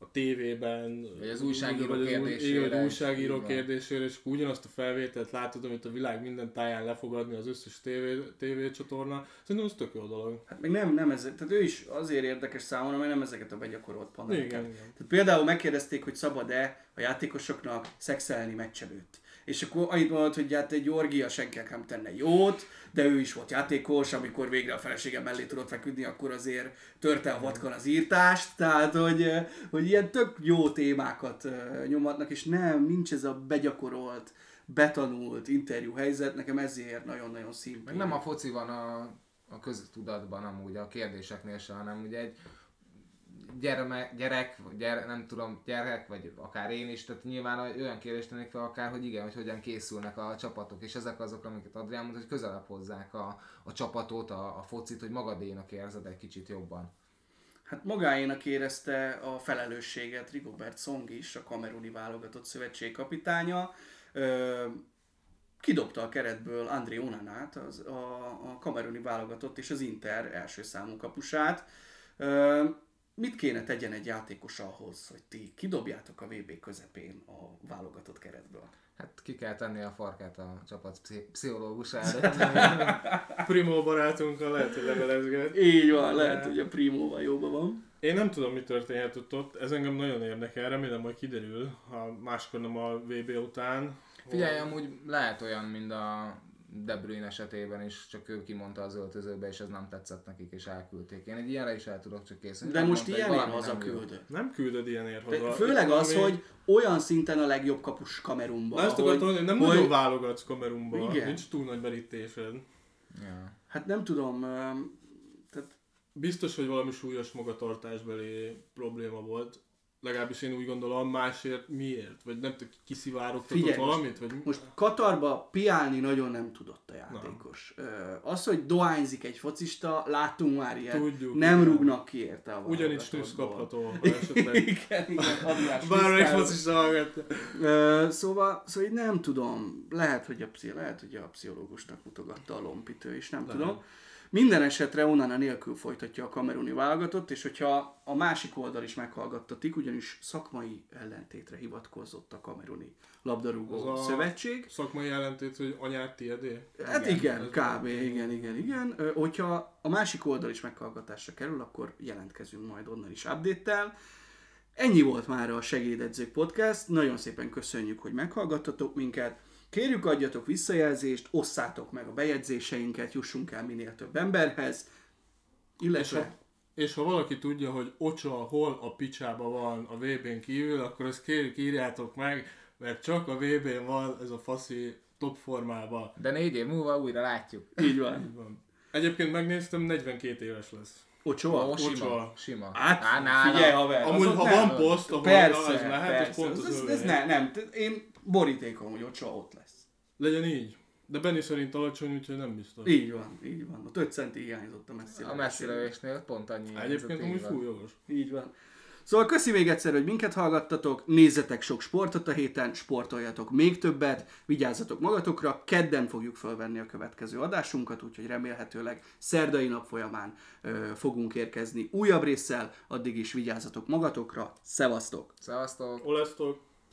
a tévében, Vagy az újságíró vagy az új- kérdésére, igen, újságíró kérdésére, és akkor ugyanazt a felvételt látod, amit a világ minden táján lefogadni az összes tévé, tévécsatorna. Szerintem ez tök jó dolog. Hát még nem, nem ez, tehát ő is azért érdekes számomra, mert nem ezeket a begyakorolt paneleket. Igen, igen. Tehát például megkérdezték, hogy szabad-e a játékosoknak szexelni meccs előtt. És akkor annyit mondott, hogy hát egy orgia senkinek nem tenne jót, de ő is volt játékos, amikor végre a felesége mellé tudott feküdni, akkor azért törte a vatkon az írtást, tehát hogy, hogy ilyen tök jó témákat nyomatnak, és nem, nincs ez a begyakorolt, betanult interjú helyzet, nekem ezért nagyon-nagyon. Meg nem a foci van a, a köztudatban amúgy a kérdéseknél se, hanem ugye egy gyerme, gyerek, vagy gyere, nem tudom, gyerek, vagy akár én is, tehát nyilván olyan kérdést tennék fel akár, hogy igen, hogy hogyan készülnek a csapatok, és ezek azok, amiket Adrián mondta, hogy közelebb hozzák a, a csapatot, a, a focit, hogy magadénak érzed egy kicsit jobban. Hát magáénak érezte a felelősséget Rigobert Song is, a kameruni válogatott szövetségkapitánya. Ö, kidobta a keretből André Onanát, az, a, a kameruni válogatott és az Inter első számú kapusát. Ö, mit kéne tegyen egy játékos ahhoz, hogy ti kidobjátok a VB közepén a válogatott keretből? Hát ki kell tenni a farkát a csapat pszi- pszichológus *laughs* előtt. Primo barátunkkal lehet, hogy levelezget. Így van, lehet, hogy a Primóval jóban van. Én nem tudom, mi történhetett ott, ez engem nagyon érdekel, remélem majd kiderül, ha máskor nem a VB után. Figyelj, amúgy lehet olyan, mint a De Bruyne esetében is, csak ő kimondta az öltözőbe, és ez nem tetszett nekik, és elküldték. Én egy ilyenre is el tudok csak készülni. De Nem most mondta, ilyenért jó. hazaküldött. Nem küldöd ilyenért haza. De Főleg az, hogy olyan szinten a legjobb kapus Kamerunban. Na ezt akartam mondani, nem hogy- nagyon válogatsz kamerumba, Igen. nincs túl nagy berítésed. Ja. Hát nem tudom, tehát Biztos, hogy valami súlyos magatartásbeli probléma volt. Legalábbis én úgy gondolom, másért miért? Vagy nem tudom, kiszivárogtatott Figyelj, valamit? Vagy... most Katarba piálni nagyon nem tudott a játékos. Ö, Az, hogy dohányzik egy focista, láttunk már ilyet. Tudjuk, nem igen. rúgnak ki érte a snus válogatottból. kapható, ha *laughs* esetleg. igen, igen, *laughs* Bármelyik focista hallgatja. Szóval, szóval így nem tudom, lehet, hogy a, pszi- lehet, hogy a pszichológusnak mutogatta a lompitő is, nem Lehet. tudom. Minden esetre Onana nélkül folytatja a kameruni válogatott, és hogyha a másik oldal is meghallgattatik, ugyanis szakmai ellentétre hivatkozott a kameruni labdarúgó Az a- szövetség. Szakmai jelentét, hogy anyát tiédé? Hát Igen, igen, kb. igen, igen, igen. Hogyha a másik oldal is meghallgatásra kerül, akkor jelentkezünk majd onnan is update-tel. Ennyi volt már a Segédedzők Podcast. Nagyon szépen köszönjük, hogy meghallgattatok minket. Kérjük, adjatok visszajelzést, osszátok meg a bejegyzéseinket, jussunk el minél több emberhez, És illetve... ha, és ha valaki tudja, hogy Ocsa hol a picsába van a VB-n kívül, akkor ezt kérjük írjátok meg, mert csak a VB-n van ez a faszi top formában. De négy év múlva újra látjuk. Így van. Van. Egyébként megnéztem, 42 éves lesz. Ocsoa? Ó, sima, Ocsa. sima. Hát, Á, nála- figyelj haver! Amúgy, ha nem- van poszt, ahol Persze, az mehet, persze. az pont az ez, ez, övé. ez ne, nem, te- borítékom, hogy Ocsoa ott lesz. Legyen így. De Benny szerint alacsony, úgyhogy nem biztos. Így van, így van. A 5 centi hiányzott a messzire. A messzilövésnél pont annyi. Egyébként amúgy így van. fú, jogos. Így van. Szóval köszi még egyszer, hogy minket hallgattatok, nézzetek sok sportot a héten, sportoljatok még többet, vigyázzatok magatokra, kedden fogjuk felvenni a következő adásunkat, úgyhogy remélhetőleg szerdai nap folyamán ö, fogunk érkezni újabb résszel, addig is vigyázzatok magatokra, szevasztok! Szevasztok! Olesztok!